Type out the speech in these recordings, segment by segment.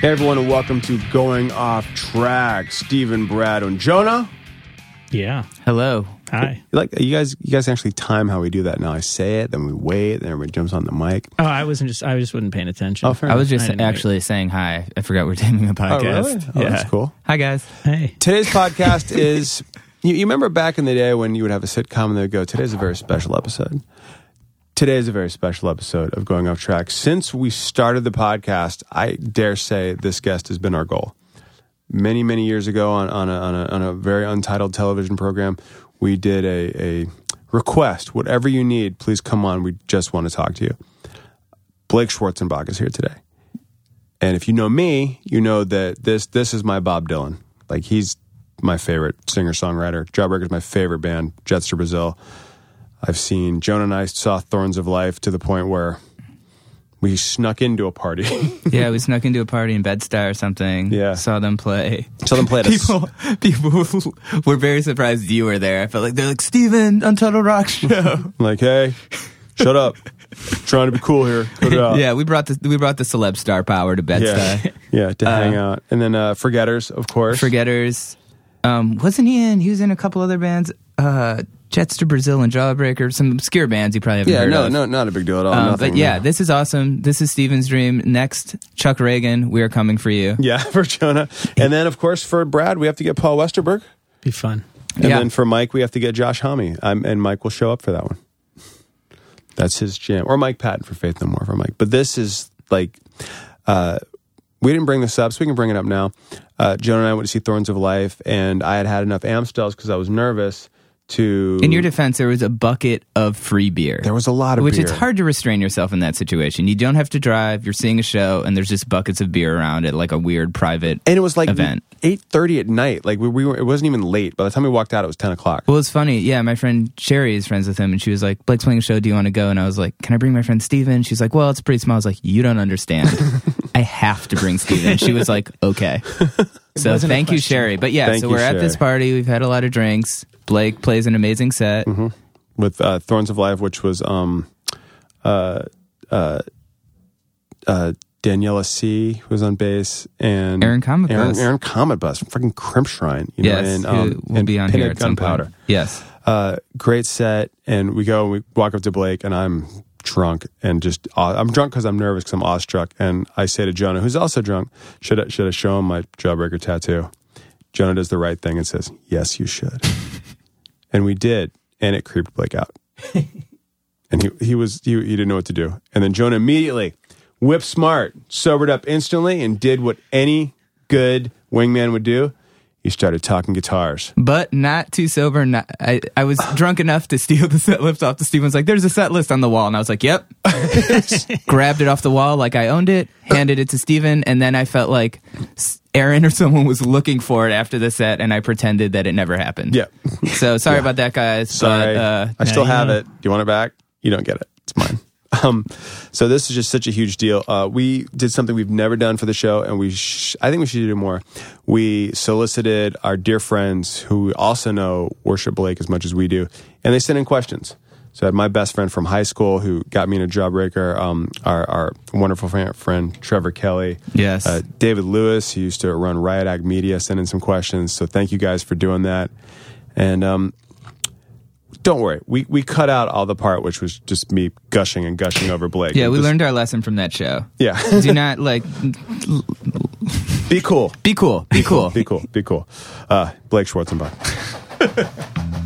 Hey everyone, and welcome to Going Off Track. Stephen, Brad, and Jonah. Yeah. Hello. Hi. Like you guys, you guys actually time how we do that. Now I say it, then we wait, then everybody jumps on the mic. Oh, I wasn't just. I just wasn't paying attention. Oh, fair I was I just didn't actually saying hi. I forgot we're taping a Oh, podcast. really? Oh, yeah. that's cool. Hi guys. Hey. Today's podcast is. You, you remember back in the day when you would have a sitcom and they'd go, "Today's a very special episode." Today is a very special episode of Going Off Track. Since we started the podcast, I dare say this guest has been our goal. Many, many years ago, on, on, a, on, a, on a very untitled television program, we did a, a request. Whatever you need, please come on. We just want to talk to you. Blake Schwarzenbach is here today. And if you know me, you know that this this is my Bob Dylan. Like he's my favorite singer songwriter. Jawbreaker's my favorite band. Jets to Brazil. I've seen Jonah and I saw Thorns of Life to the point where we snuck into a party. yeah, we snuck into a party in Bed-Stuy or something. Yeah. Saw them play. saw them play at a s- People, people were very surprised you were there. I felt like they're like Steven, Untitled Rock Show. like, hey, shut up. Trying to be cool here. Out. yeah, we brought the we brought the celeb star power to Bed-Stuy. Yeah. Yeah, to hang out. And then uh, Forgetters, of course. Forgetters. Um, wasn't he in? He was in a couple other bands. Uh, Jets to Brazil and Jawbreaker. Some obscure bands you probably haven't Yeah, heard no, of. no, not a big deal at all. Um, Nothing, but yeah, no. this is awesome. This is Steven's dream. Next, Chuck Ragan. We are coming for you. Yeah, for Jonah. And then, of course, for Brad, we have to get Paul Westerberg. Be fun. And Yeah. then for Mike, we have to get Josh Homme. I'm, and Mike will show up for that one. That's his jam. Or Mike Patton for Faith No More for Mike. But this is like, uh, we didn't bring this up, so we can bring it up now. Uh, Jonah and I went to see Thorns of Life, and I had had enough Amstels because I was nervous to. In your defense, there was a bucket of free beer. there was a lot of which beer. it's hard to restrain yourself in that situation. You don't have to drive. You're seeing a show, and there's just buckets of beer around at like a weird private. and it was like event. eight thirty at night. Like we, we were, it wasn't even late. By the time we walked out, it was ten o'clock. Well, it's funny. Yeah, my friend Sherry is friends with him, and she was like, "Blake's playing a show. Do you want to go?" And I was like, "Can I bring my friend Steven? She's like, "Well, it's pretty small." I was like, "You don't understand. I have to bring Steven. She was like, "Okay." So thank you. Sherry. But yeah, Thank so you, we're at this party. We've had a lot of drinks. Blake plays an amazing set. with uh, Thorns of Life, which was um, uh, uh, uh, Daniela Sea, who was on bass, and Aaron Comet Aaron, Bus. Aaron Cometbus, freaking Crimpshrine, you know, Yes, and, um, will and be on Pinhead here at some Gunpowder. point. Yes. Uh, great set, and we go, and we walk up to Blake, and I'm drunk and just aw- I'm drunk because I'm nervous because I'm awestruck, and I say to Jonah, who's also drunk, should I, should I show him my Jawbreaker tattoo? Jonah does the right thing and says, "Yes, you should," and we did, and it creeped Blake out, and he he was he, he didn't know what to do, and then Jonah immediately, whip smart, sobered up instantly, and did what any good wingman would do. He started talking guitars. but not too sober. Not, I, I was drunk enough to steal the set list off the Steven's like, there's a set list on the wall. And I was like, yep. Grabbed it off the wall like I owned it, handed it to Steven, and then I felt like Aaron or someone was looking for it after the set, and I pretended that it never happened. Yeah. So sorry about that, guys. Sorry, But, uh, I still have it. Do you want it back? You don't get it. It's mine. Um, so this is just such a huge deal. Uh, we did something we've never done for the show, and we sh- I think we should do more. We solicited our dear friends who also know worship Blake as much as we do, and they sent in questions. So I had my best friend from high school who got me in a jawbreaker. Um, our, our wonderful friend, friend Trevor Kelly. Yes. Uh, David Lewis, who used to run Riot Act Media, sent in some questions. So thank you guys for doing that. And um, don't worry, we, we cut out all the part which was just me gushing and gushing over Blake. yeah, we Just- learned our lesson from that show. Yeah, Do not like be cool, be cool, be cool. be cool, be cool. Uh, Blake Schwarzenbach.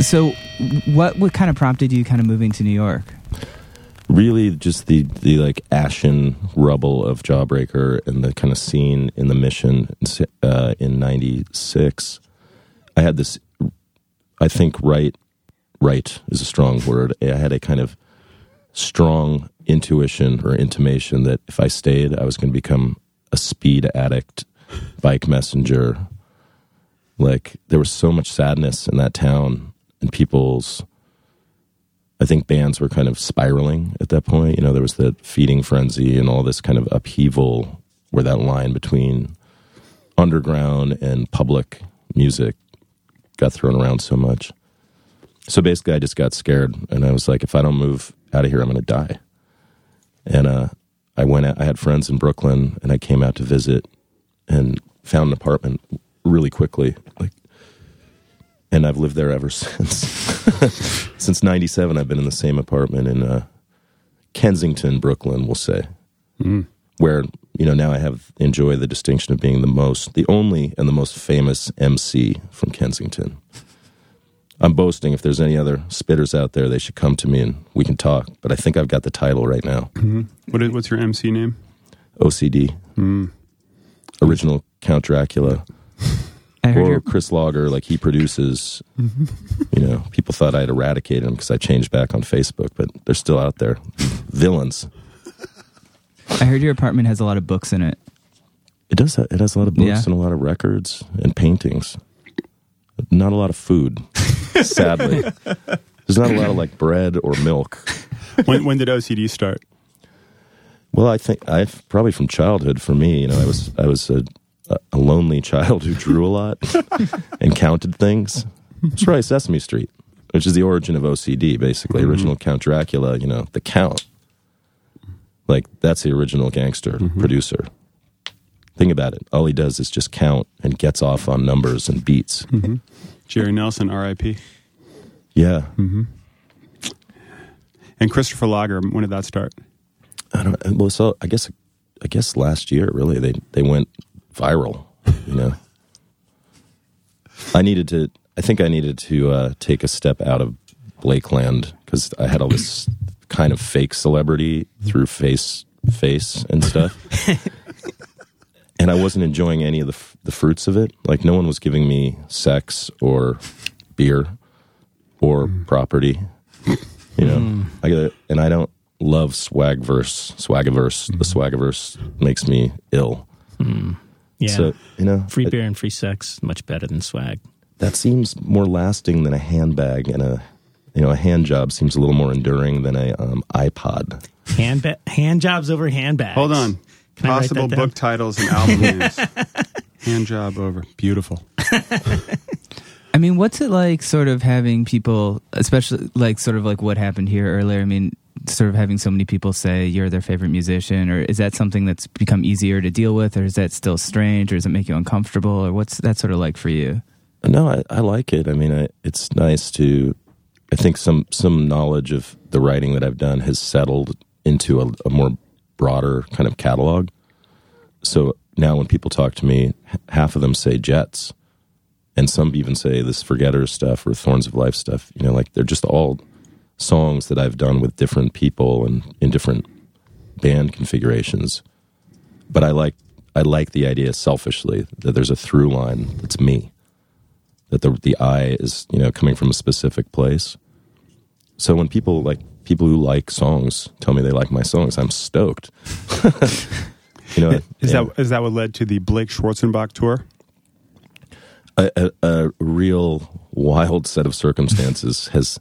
So, what what kind of prompted you kind of moving to New York? Really just the the like ashen rubble of Jawbreaker and the kind of scene in the mission uh, in '96. I had this, I think, right, right is a strong word. I had a kind of strong intuition or intimation that if I stayed, I was going to become a speed addict, bike messenger. Like there was so much sadness in that town and people's I think bands were kind of spiraling at that point. You know, there was the feeding frenzy and all this kind of upheaval where that line between underground and public music got thrown around so much. so basically, I just got scared, and I was like, if I don't move out of here, I'm going to die. And uh, I went. Out, I had friends in Brooklyn, and I came out to visit, and found an apartment really quickly. Like, and I've lived there ever since. since '97, I've been in the same apartment in uh, Kensington, Brooklyn. We'll say, mm. where you know now I have enjoy the distinction of being the most, the only, and the most famous MC from Kensington. I'm boasting. If there's any other spitters out there, they should come to me and we can talk. But I think I've got the title right now. Mm-hmm. What is, what's your MC name? OCD, mm. original Count Dracula, I heard or your Chris Lager, like he produces. Mm-hmm. You know, people thought I'd eradicated him because I changed back on Facebook, but they're still out there, villains. I heard your apartment has a lot of books in it. It does. It has a lot of books Yeah. and a lot of records and paintings. Not a lot of food, sadly. There's not a lot of like bread or milk. when, when did OCD start? Well, I think I probably from childhood. For me, you know, I was I was a, a lonely child who drew a lot and counted things. It's probably Sesame Street, which is the origin of OCD, basically. Mm-hmm. Original Count Dracula, you know, the Count. Like that's the original gangster mm-hmm. producer. Think about it. All he does is just count and gets off on numbers and beats. Mm-hmm. Jerry Nelson, R.I.P. Yeah, And Christopher Lager, when did that start? I don't. Know. Well, so I guess I guess last year really they they went viral. You know, I needed to. I think I needed to uh, take a step out of Blakeland because I had all this kind of fake celebrity through face face and stuff, and I wasn't enjoying any of the the fruits of it. Like no one was giving me sex or beer or property. You know, I get and I don't love swag swagverse. Swagaverse. The swagaverse makes me ill. Yeah. So you know, free beer and free sex, much better than swag. that seems more lasting than a handbag and a you know a hand job seems a little more enduring than a um, iPod. Hand ba- hand jobs over handbags. Hold on. Can Possible book titles and album names. Hand job over. Beautiful. I mean, what's it like sort of having people, especially like sort of like what happened here earlier? I mean, sort of having so many people say you're their favorite musician, or is that something that's become easier to deal with, or is that still strange, or does it make you uncomfortable, or what's that sort of like for you? No, I, I like it. I mean, I, it's nice to. I think some some knowledge of the writing that I've done has settled into a, a more broader kind of catalog. So now, when people talk to me, half of them say Jets, and some even say this Forgetters stuff or Thorns of Life stuff. You know, like they're just all songs that I've done with different people and in different band configurations. But I like I like the idea selfishly that there's a through line that's me that the the eye is you know coming from a specific place. So when people like people who like songs tell me they like my songs, I'm stoked. you know, Is and that is that what led to the Blake Schwarzenbach tour? a, a, a real wild set of circumstances has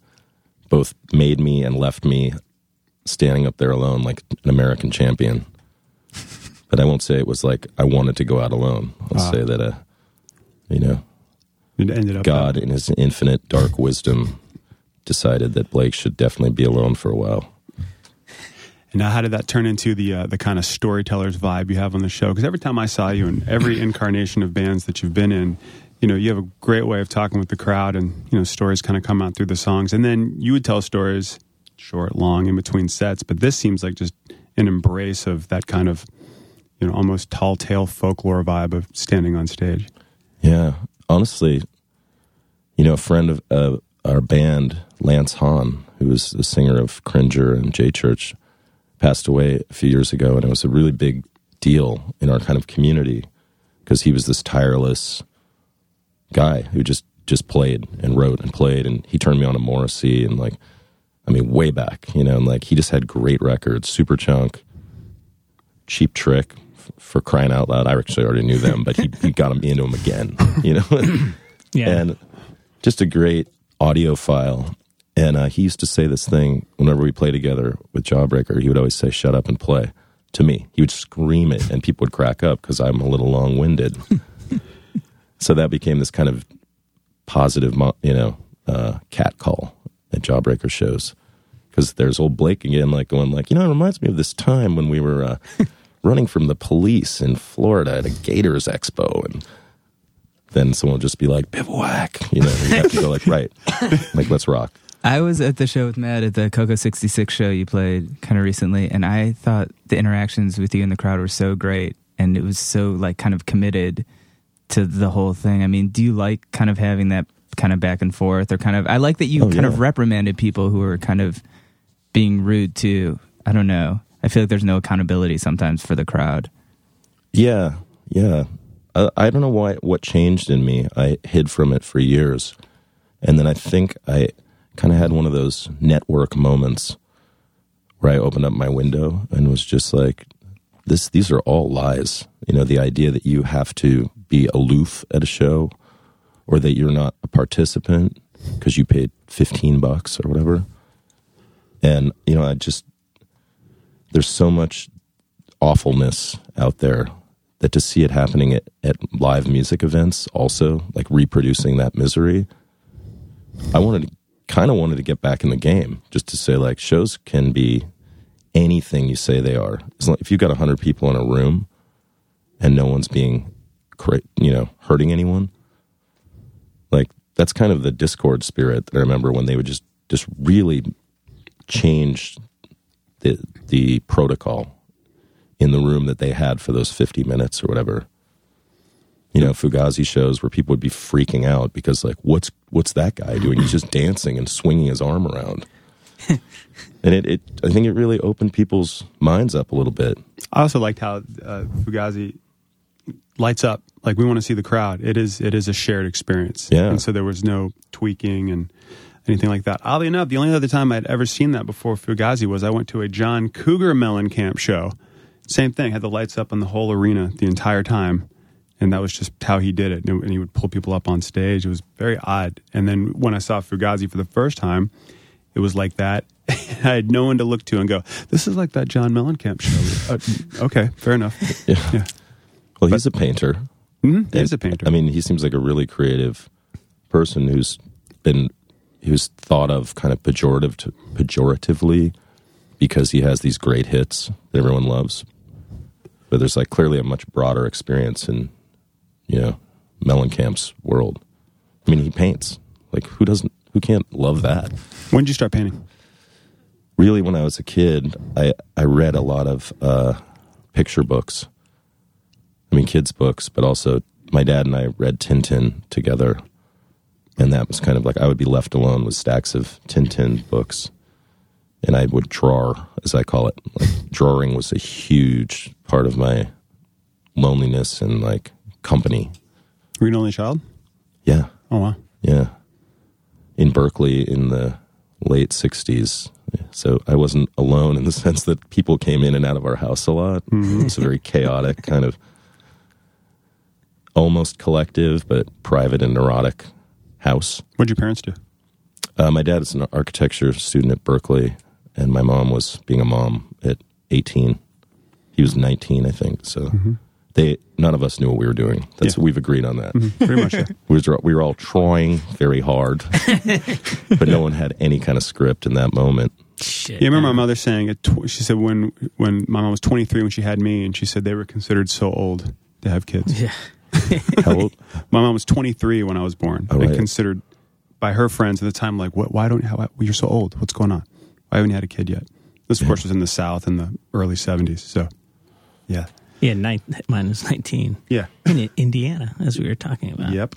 both made me and left me standing up there alone like an American champion. But I won't say it was like I wanted to go out alone. I'll Ah. say that, uh, you know, It ended up God, in his infinite dark wisdom, decided that Blake should definitely be alone for a while. And now, how did that turn into the uh, the kind of storyteller's vibe you have on the show? Because every time I saw you in every incarnation of bands that you've been in, you know, you have a great way of talking with the crowd, and you know, stories kind of come out through the songs. And then you would tell stories, short, long, in between sets. But this seems like just an embrace of that kind of, you know, almost tall tale folklore vibe of standing on stage. Yeah, honestly, you know, a friend of uh, our band, Lance Hahn, who was the singer of Cringer and J Church, passed away a few years ago, and it was a really big deal in our kind of community because he was this tireless guy who just just played and wrote and played, and he turned me on to Morrissey and like, I mean, way back, you know, and like he just had great records, Superchunk, Cheap Trick. f- For crying out loud, I actually already knew them, but he, he got me into them again, you know. Yeah. and just a great audiophile. And uh, he used to say this thing whenever we play together with Jawbreaker. He would always say, "Shut up and play." To me, he would scream it, and people would crack up because I'm a little long-winded. so that became this kind of positive, you know, uh, cat call at Jawbreaker shows because there's old Blake again, like going like, you know, it reminds me of this time when we were uh, running from the police in Florida at a Gators Expo, and then someone will just be like, bivouac, you know, and you have to go like, right, like let's rock. I was at the show with Matt at the Coco 66 show you played kind of recently, and I thought the interactions with you and the crowd were so great, and it was so like kind of committed to the whole thing. I mean, do you like kind of having that kind of back and forth, or kind of? I like that you Oh, kind yeah. of reprimanded people who are kind of being rude too. I don't know. I feel like there's no accountability sometimes for the crowd. Yeah, yeah. I, I don't know why what changed in me. I hid from it for years, and then I think I kind of had one of those network moments where I opened up my window and was just like, "This, these are all lies." You know, the idea that you have to be aloof at a show, or that you're not a participant because you paid fifteen bucks or whatever. And you know, I just there's so much awfulness out there that to see it happening at, at live music events also like reproducing that misery i wanted to kind of wanted to get back in the game just to say like shows can be anything you say they are if you've got 100 people in a room and no one's being you know hurting anyone like that's kind of the Dischord spirit that i remember when they would just just really change the the protocol in the room that they had for those 50 minutes or whatever. You know, Fugazi shows where people would be freaking out because like what's what's that guy doing? He's just dancing and swinging his arm around. and it, it I think it really opened people's minds up a little bit. I also liked how uh, Fugazi lights up. Like we want to see the crowd. It is it is a shared experience. Yeah. And so there was no tweaking and anything like that. Oddly enough, the only other time I'd ever seen that before Fugazi was I went to a John Cougar Mellencamp show. Same thing, had the lights up on the whole arena the entire time. And that was just how he did it. And and he would pull people up on stage. It was very odd. And then when I saw Fugazi for the first time, it was like that. I had no one to look to and go, this is like that John Mellencamp show. uh, okay, fair enough. Yeah. Yeah. Well, he's a painter. Mm-hmm. He's a painter. I mean, he seems like a really creative person who's been who's thought of kind of pejorative to, pejoratively because he has these great hits that everyone loves. But there's like clearly a much broader experience in you know Mellencamp's world. I mean, he paints. Like who doesn't who can't love that? when did you start painting? really when I was a kid, I, I read a lot of uh, picture books. I mean, kids' books, but also my dad and I read Tintin together. And that was kind of like I would be left alone with stacks of Tintin books. And I would draw, as I call it. Like, drawing was a huge part of my loneliness and like company. Were you an only child? Yeah. Oh wow. Yeah. In Berkeley in the late 60s. So I wasn't alone in the sense that people came in and out of our house a lot. It's a very chaotic kind of almost collective but private and neurotic house. What did your parents do? Uh, my dad is an architecture student at Berkeley, and my mom was being a mom at 18. He was 19, I think. So they none of us knew what we were doing. That's Yeah. we've agreed on that. Mm-hmm. Pretty much. Yeah. We were, we were all trying very hard, but no one had any kind of script in that moment. Shit. You remember my mother saying at tw- she said when when my mom was 23 when she had me and she said they were considered so old to have kids. Yeah. How old? My mom was 23 when I was born Oh, and right. considered by her friends at the time like what why don't you how you're so old what's going on why haven't you had a kid yet this of course was in the south in the early 70s so yeah Yeah, nine, 19. yeah In Indiana, as we were talking about. yep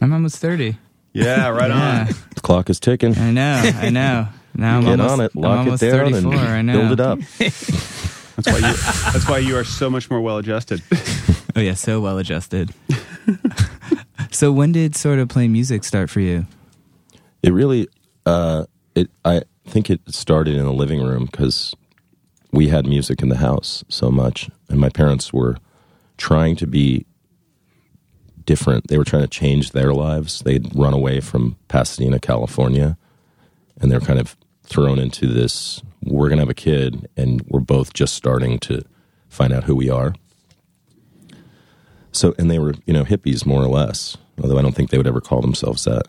My mom was 30. yeah right Yeah. on The clock is ticking. I know, I know. Now I'm Get almost, on it, I'm lock it almost down, 34, I and know. build it up. that's why you that's why you are so much more well adjusted Oh yeah, so well adjusted. so when did sort of playing music start for you? It really, uh, it. I think it started in the living room because we had music in the house so much, and my parents were trying to be different. They were trying to change their lives. They'd run away from Pasadena, California, and they're kind of thrown into this. We're gonna have a kid, and we're both just starting to find out who we are. So, and they were, you know, hippies more or less. Although I don't think they would ever call themselves that.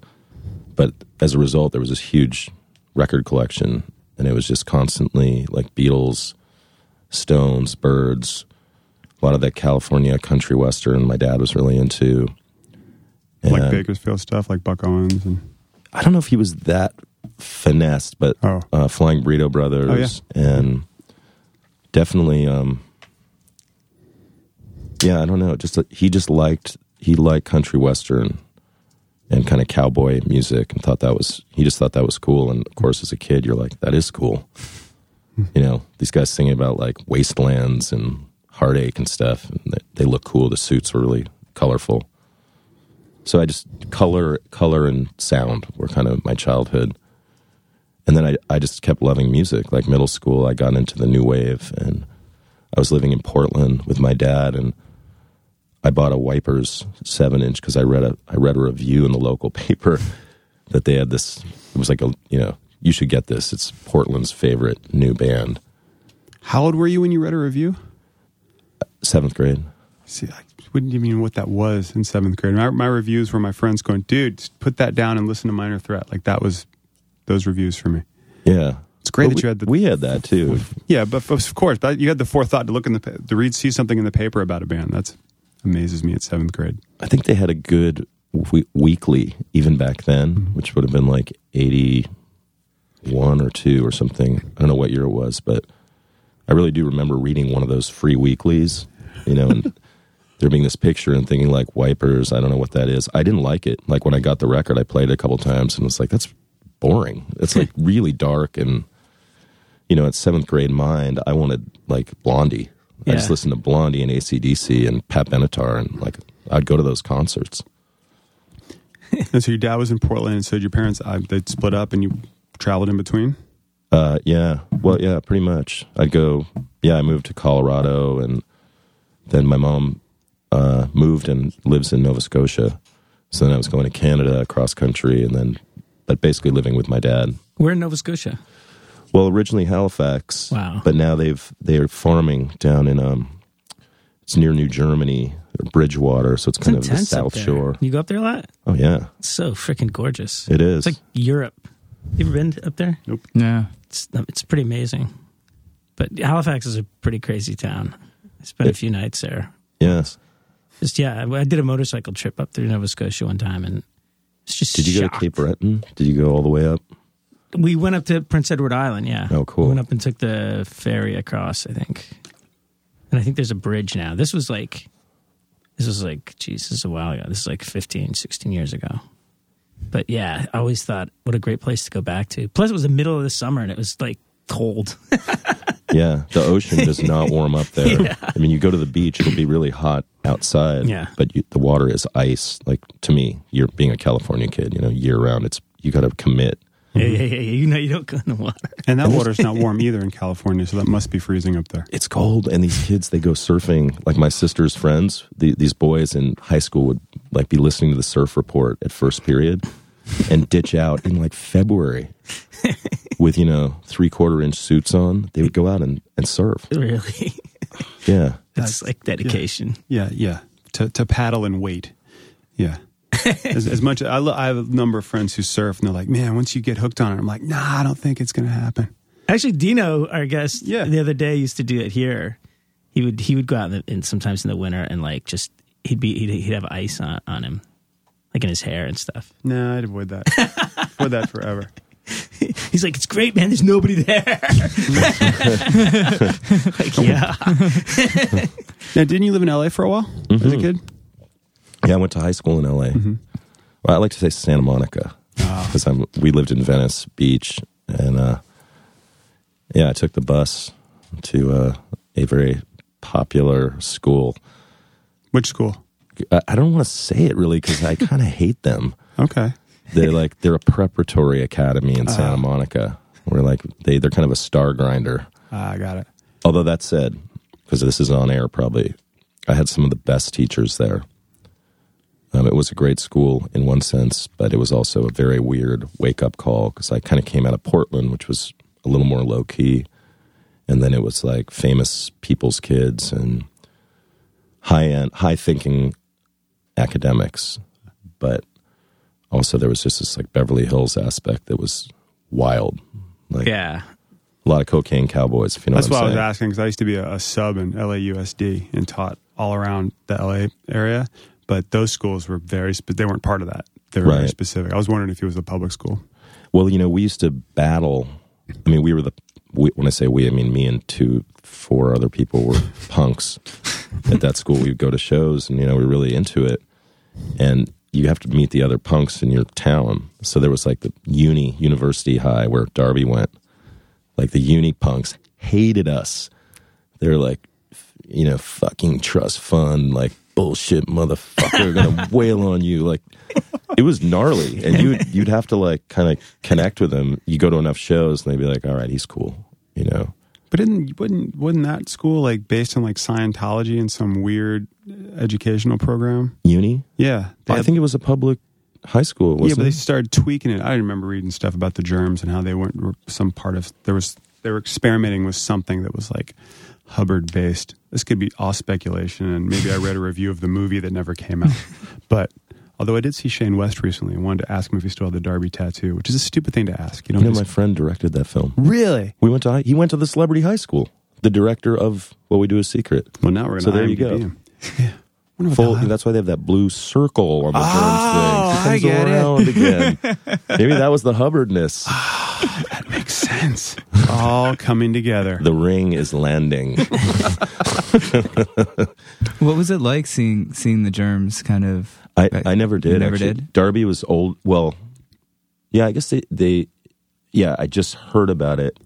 but as a result, there was this huge record collection, and it was just constantly like Beatles, Stones, Byrds, a lot of that California country western. My dad was really into. like Bakersfield stuff, like Buck Owens, and I don't know if he was that finessed, but Oh. uh, Flying Burrito Brothers and definitely, um, yeah, I don't know. Just he just liked he liked country western and kind of cowboy music, and thought that was he just thought that was cool. And of course, as a kid, you're like, that is cool. you know, these guys singing about like wastelands and heartache and stuff. And they, they look cool. The suits were really colorful. So I just color, color and sound were kind of my childhood. And then I, I just kept loving music. Like middle school, I got into the new wave, and I was living in Portland with my dad, and I bought a Wipers seven inch because I read a I read a review in the local paper that they had this. It was like a you know you should get this. It's Portland's favorite new band. how old were you when you read a review? Seventh grade. See, I wouldn't even know what that was in seventh grade. My, my reviews were my friends going, "Dude, just put that down and listen to Minor Threat." Like that was those reviews for me. Yeah, It's great But that we, you had the we had that too. yeah, but of course, but you had the forethought to look in the to read, see something in the paper about a band. That's amazes me at seventh grade. I think they had a good we- weekly even back then, mm-hmm. which would have been like eighty one or two or something. I don't know what year it was, but I really do remember reading one of those free weeklies. You know, and there being this picture and thinking like wipers. I don't know what that is. I didn't like it. Like when I got the record, I played it a couple times and was like, that's boring. It's like really dark and you know, at seventh grade mind, I wanted like Blondie. I just listened to Blondie and ACDC and Pat Benatar, and like I'd go to those concerts. and so your dad was in Portland, and so did your parents uh, they split up, and you traveled in between. Uh, yeah, well, yeah, pretty much. I'd go. Yeah, I moved to Colorado, and then my mom uh, moved and lives in Nova Scotia. So then I was going to Canada cross country, and then, but basically living with my dad. We're in Nova Scotia. Well, originally Halifax. Wow. But now they've they're farming down in um, it's near New Germany, Bridgewater, so it's It's kind of the South. Shore. You go up there a lot? Oh yeah, It's so freaking gorgeous. it is. It's like Europe. You ever been up there? Nope. Yeah. It's it's pretty amazing. But Halifax is a pretty crazy town. I spent a few nights there. yes. Just yeah, I I did a motorcycle trip up through Nova Scotia one time, and it's just. Did you go to. Cape Breton? Did you go all the way up? We went up to Prince Edward Island. Yeah. Oh, cool. We went up and took the ferry across. I think, and I think there's a bridge now. This was like, this was like, geez, this is a while ago. This is like 15, 16 years ago. But yeah, I always thought what a great place to go back to. Plus, it was the middle of the summer and it was like cold. Yeah, the ocean does not warm up there. I mean, you go to the beach, it'll be really hot outside. Yeah. but you, the water is ice. Like to me, you're being a California kid, you know, year round. It's you got to commit. Yeah, yeah, yeah, yeah. You know, you don't go in the water. And that water's not warm either in California, so that must be freezing up there. It's cold, and these kids they go surfing. Like my sister's friends, the, these boys in high school would like be listening to the surf report at first period, and ditch out in like February with you know three quarter inch suits on. They would go out and, and surf. Really, Yeah, that's like dedication. Yeah, yeah. To to paddle and wait. Yeah. as, as much I, lo- I have a number of friends who surf, and they're like, "Man, once you get hooked on it," I'm like, "Nah, I don't think it's going to happen." Actually, Dino, our guest, Yeah. the other day used to do it here. He would he would go out in, the, in sometimes in the winter and like just he'd be he'd, he'd have ice on, on him, like in his hair and stuff. Nah, I'd avoid that. avoid that forever. He's like, it's great, man. There's nobody there. like, yeah, Now, didn't you live in LA for a while as a mm-hmm. kid? Yeah. I went to high school in L.A. Mm-hmm. Well, I like to say Santa Monica Ah. because I'm. We lived in Venice Beach, and uh, yeah, I took the bus to uh, a very popular school. Which school? I, I don't want to say it really because I kind of hate them. Okay. They're like they're a preparatory academy in Santa Monica. We're like they they're kind of a star grinder. Ah, I got it. Although that said, because this is on air, probably I had some of the best teachers there. Um, it was a great school in one sense, but it was also a very weird wake up call because I kind of came out of Portland, which was a little more low key, and then it was like famous people's kids and high end, high thinking academics, but also there was just this like Beverly Hills aspect that was wild. Like Yeah. a lot of cocaine cowboys, if you know That's what why I I'm was saying. asking because I used to be a, a sub in LAUSD and taught all around the LA area, but those schools were very spe- they weren't part of that. They were very specific. I was wondering if it was a public school. Well, you know, we used to battle. I mean, we were the. We, when I say we, I mean me and two, four other people were punks at that school. We'd go to shows, and you know, we were really into it. And you have to meet the other punks in your town. So there was like the uni, university high, where Darby went. Like the uni punks hated us. They're like, you know, fucking trust fund, like bullshit motherfucker, gonna wail on you. Like it was gnarly, and you would you'd have to like kind of connect with them. You go to enough shows, and they'd be like, "All right, he's cool," you know. But didn't wouldn't wasn't that school like based on like Scientology and some weird uh, educational program? Uni, Yeah, they I had- think it was a public high school. yeah, Wasn't but they started tweaking it. I remember reading stuff about the germs and how they weren't some part of there was they were experimenting with something that was like Hubbard based. This could be all speculation, and maybe I read a review of the movie that never came out. but although I did see Shane West recently and wanted to ask him if he still had the Darby tattoo, which is a stupid thing to ask. You You know, my friend directed that film. really. We went to he went to the celebrity high school. The director of What We Do Is Secret. Well, now we're going So to there you go. Yeah. Wonder what Full. the That's why they have that blue circle on the Oh, germs thing. It I comes get it. around again. Maybe that was the Hubbardness. Ah, that makes sense. all coming together. The ring is landing. What was it like seeing seeing the germs kind of? I, back- I never did. You never actually. did? Darby was old. Well, yeah, I guess they, they, yeah, I just heard about it.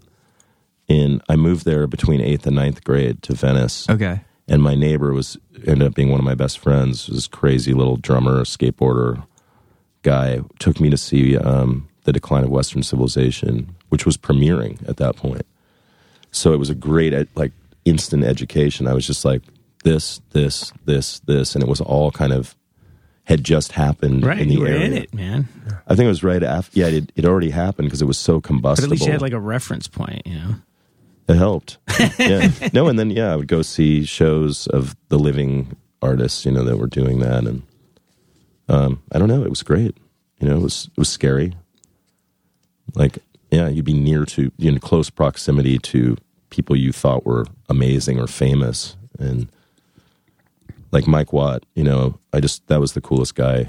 In I moved there between eighth and ninth grade to Venice, Okay. And my neighbor was ended up being one of my best friends. This crazy little drummer, skateboarder guy took me to see um, the Decline of Western Civilization, which was premiering at that point. So it was a great, like, instant education. I was just like, this, this, this, this, and it was all kind of had just happened Right. in the you were area. in it, man. I think it was right after. Yeah, it, it already happened because it was so combustible. But at least you had like a reference point, you know? It helped. yeah. No, and then yeah, I would go see shows of the living artists, you know, that were doing that, and um, I don't know, it was great. You know, it was it was scary. Like, yeah, you'd be near to, in close proximity to people you thought were amazing or famous, and like Mike Watt. You know, I just that was the coolest guy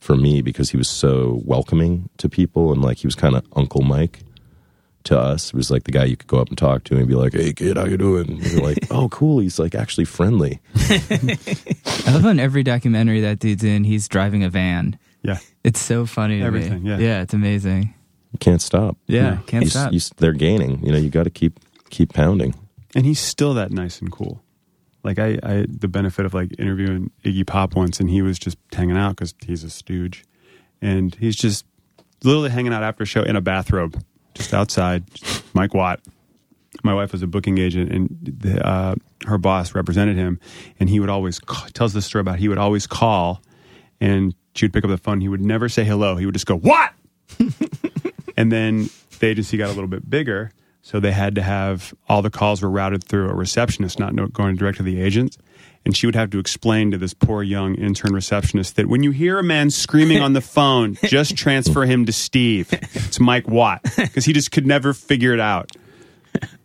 for me because he was so welcoming to people, and like he was kind of Uncle Mike to us. It was like the guy you could go up and talk to and be like, "Hey kid, how you doing?" And you're like, "Oh, cool." He's like actually friendly. I love on every documentary that dude's in, he's driving a van. Yeah. It's so funny. To Everything, me. yeah. Yeah, it's amazing. You can't stop. Yeah, can't You- stop. you- they're gaining. You know, you got to keep keep pounding. And he's still that nice and cool. Like I, I had the benefit of like interviewing Iggy Pop once, and he was just hanging out because he's a stooge, and he's just literally hanging out after a show in a bathrobe, just outside. Mike Watt. My wife was a booking agent, and the, uh, her boss represented him, and he would always call, tells the story about he would always call, and she would pick up the phone. He would never say hello. He would just go what, and then the agency got a little bit bigger, so they had to have all the calls were routed through a receptionist, not going direct to the agent. And she would have to explain to this poor young intern receptionist that when you hear a man screaming on the phone, just transfer him to Steve. It's Mike Watt because he just could never figure it out.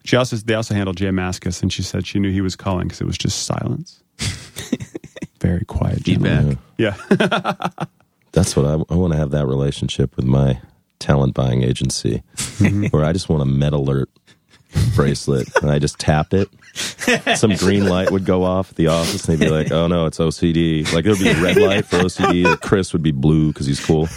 She also they also handled J Mascis, and she said she knew he was calling because it was just silence. Very quiet gentleman. Feedback. Yeah, That's what I, I want to have that relationship with my talent buying agency, mm-hmm. where I just want a med alert bracelet, and I just tap it. Some green light would go off at the office, and they'd be like, "Oh no, it's OCD." Like there would be a red light for OCD. Chris would be blue because he's cool,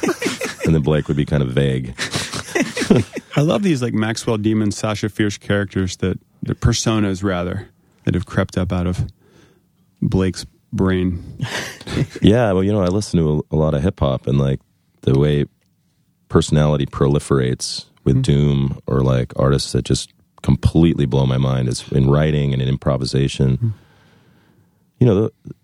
and then Blake would be kind of vague. I love these like Maxwell Demon, Sasha Fierce characters that the personas rather that have crept up out of Blake's brain. Yeah, well, you know, I listen to a, a lot of hip hop, and like the way personality proliferates with mm-hmm. Doom or like artists that just completely blow my mind is in writing and in improvisation. Hmm. You know, the,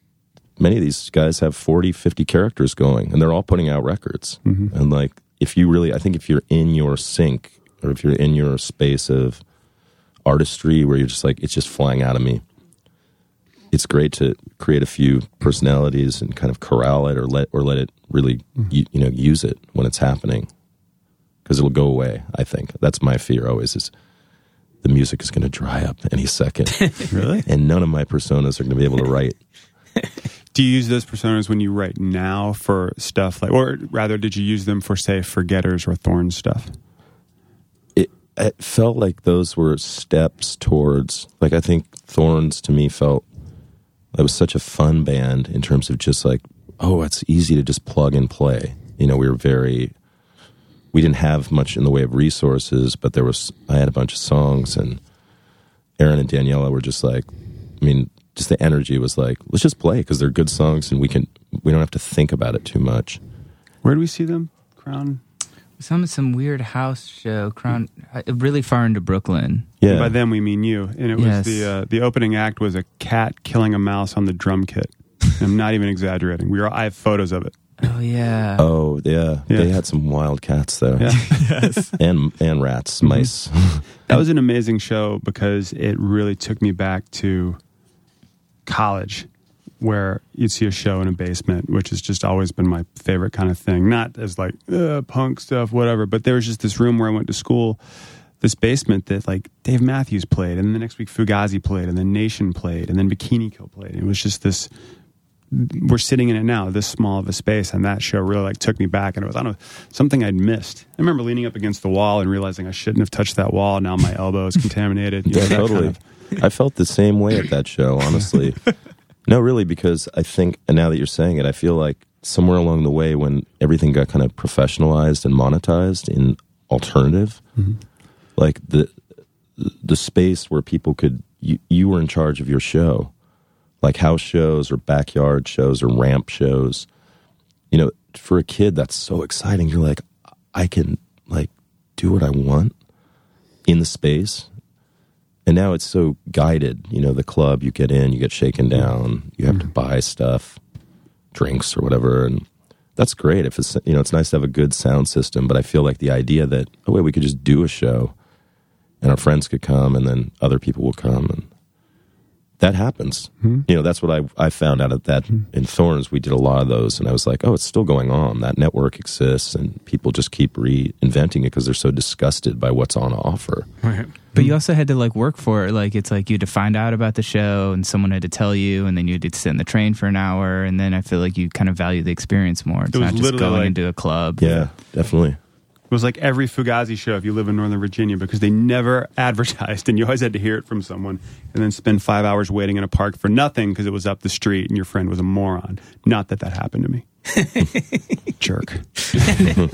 many of these guys have 40, 50 characters going, and they're all putting out records. Mm-hmm. And like, if you really, I think if you're in your sync or if you're in your space of artistry where you're just like, it's just flying out of me, it's great to create a few personalities and kind of corral it or let or let it really hmm. you, you know use it when it's happening because it'll go away. I think that's my fear always is the music is going to dry up any second, Really? and none of my personas are going to be able to write. Do you use those personas when you write now for stuff like, or rather, did you use them for, say, Forgetters or Thorn stuff? it, it felt like those were steps towards like I think Thorns to me felt it was such a fun band in terms of just like oh it's easy to just plug and play you know we were very we didn't have much in the way of resources but there was I had a bunch of songs and Aaron and Daniela were just like I mean just the energy was like let's just play because they're good songs and we can we don't have to think about it too much Where do we see them? Crown? Some some weird house show, crown, uh, really far into Brooklyn. yeah By them, we mean you. And it was the uh, the opening act was a cat killing a mouse on the drum kit. I'm not even exaggerating. We are. I have photos of it. Oh yeah. oh yeah, Yeah. they had some wild cats there Yeah. and and rats mice That was an amazing show because it really took me back to college, where you'd see a show in a basement, which has just always been my favorite kind of thing. Not as like uh, punk stuff, whatever, but there was just this room where I went to school, this basement that like Dave Matthews played, and then the next week Fugazi played, and then Nation played, and then Bikini Kill played. It was just this. We're sitting in it now, this small of a space, and that show really like took me back, and it was I don't know something I'd missed. I remember leaning up against the wall and realizing I shouldn't have touched that wall. Now my elbow is contaminated. You know, Yeah, that kind totally. of- I felt the same way at that show, honestly. no, really, because I think, and now that you're saying it, I feel like somewhere along the way when everything got kind of professionalized and monetized in alternative, mm-hmm. like the the space where people could you, you were in charge of your show, like house shows or backyard shows or ramp shows. You know, for a kid, that's so exciting. You're like, I can like do what I want in the space and now it's so guided you know the club you get in you get shaken down you have to buy stuff drinks or whatever and that's great if it's you know it's nice to have a good sound system but i feel like the idea that oh wait we could just do a show and our friends could come and then other people will come and that happens hmm. you know that's what i i found out at that hmm. in thorns we did a lot of those and i was like oh it's still going on that network exists and people just keep reinventing it because they're so disgusted by what's on offer Right. But you hmm. also had to like work for it. Like it's like you had to find out about the show, and someone had to tell you, and then you had to sit in the train for an hour, and then I feel like you kind of value the experience more. It's It was not just literally going like- into a club. yeah definitely It was like every Fugazi show if you live in Northern Virginia because they never advertised and you always had to hear it from someone and then spend five hours waiting in a park for nothing because it was up the street and your friend was a moron. Not that that happened to me. Jerk.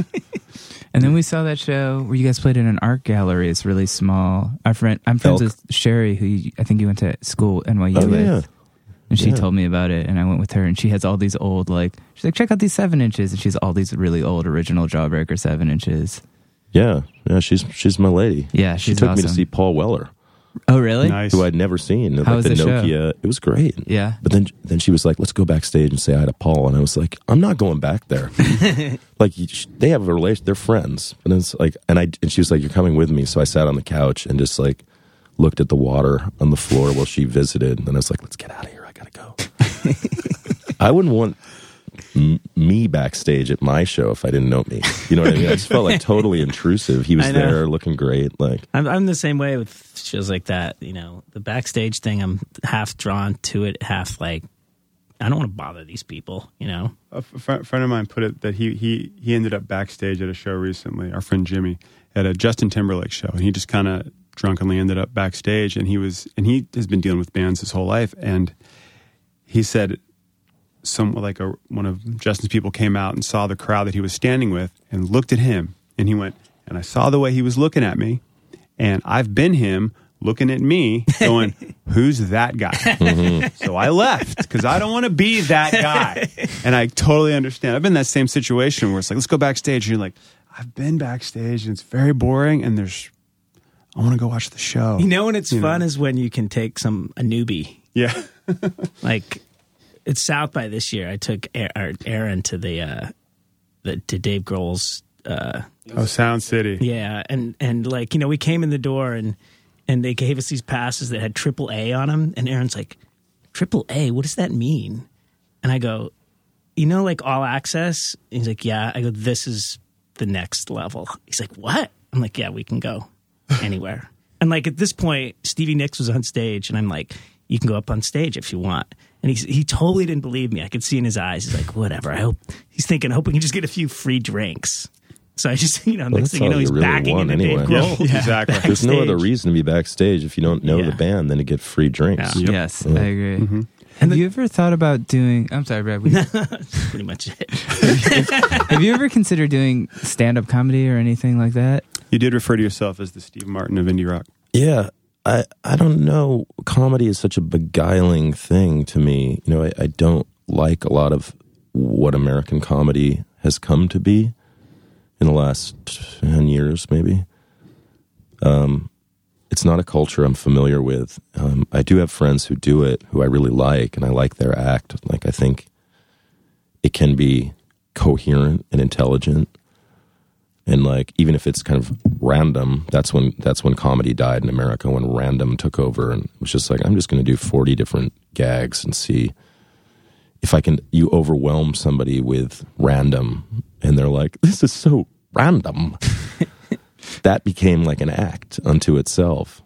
And then we saw that show where you guys played in an art gallery. It's really small. Our friend, I'm friends Elk. with Sherry, who you, I think you went to school at NYU Oh, with. yeah. And she Yeah. told me about it, and I went with her, and she has all these old, like, she's like, check out these seven inches, and she's all these really old original Jawbreaker seven inches. Yeah, yeah, she's she's my lady. Yeah, she she's took me to see Paul Weller, Oh, really? Nice. who I'd never seen. How was like the the show? Nokia, it was great. Yeah. But then then she was like, "Let's go backstage and say hi to Paul," and I was like, "I'm not going back there." like they have a relation, they're friends, and it's like, and I and she was like, "You're coming with me," so I sat on the couch and just like looked at the water on the floor while she visited, and then I was like, "Let's get out of here. I go." I wouldn't want m- me backstage at my show if I didn't know me. You know what I mean? I just felt like totally intrusive. He was I know. there looking great. Like, I'm, I'm the same way with shows like that. You know, the backstage thing, I'm half drawn to it, half like, I don't want to bother these people, you know? A f- fr- friend of mine put it that he, he, he ended up backstage at a show recently, our friend Jimmy, at a Justin Timberlake show. And he just kind of drunkenly ended up backstage. And he was, and he has been dealing with bands his whole life. And he said, some like a one of Justin's people came out and saw the crowd that he was standing with and looked at him. And he went and I saw the way he was looking at me. And I've been him looking at me going who's that guy? Mm-hmm. So I left because I don't want to be that guy. And I totally understand. I've been in that same situation where it's like let's go backstage. And you're like I've been backstage and it's very boring and there's I want to go watch the show. You know when it's You know. fun is when you can take some, a newbie. yeah Like, it's South by this year. I took Aaron to the, uh, the to Dave Grohl's, uh, oh Sound City Yeah, and and like you know, we came in the door and and they gave us these passes that had triple A on them, and Aaron's like, triple A, what does that mean? And I go, you know, like all access? And he's like, yeah. I go, this is the next level. He's like, what? I'm like, yeah, we can go anywhere. and like at this point, Stevie Nicks was on stage, and I'm like, you can go up on stage if you want. And he he totally didn't believe me. I could see in his eyes. He's like, whatever. I hope he's thinking, I hope we can just get a few free drinks. So I just, you know, Well, next that's thing you know, he's really backing want into anyway. Dave Yeah, Grohl. exactly. There's no other reason to be backstage if you don't know Yeah. the band than to get free drinks. Yeah. Yes, Yeah. I agree. Mm-hmm. Have you ever thought about doing? I'm sorry, Brad. we- Pretty much it. have you ever considered doing stand-up comedy or anything like that? You did refer to yourself as the Steve Martin of indie rock. Yeah, I I don't know. Comedy is such a beguiling thing to me. You know, I, I don't like a lot of what American comedy has come to be in the last ten years, maybe. Um, it's not a culture I'm familiar with. Um, I do have friends who do it, who I really like, and I like their act. Like I think it can be coherent and intelligent and like even if it's kind of random that's when that's when comedy died in america when random took over and it was just like i'm just going to do 40 different gags and see if i can you overwhelm somebody with random and they're like this is so random. That became like an act unto itself.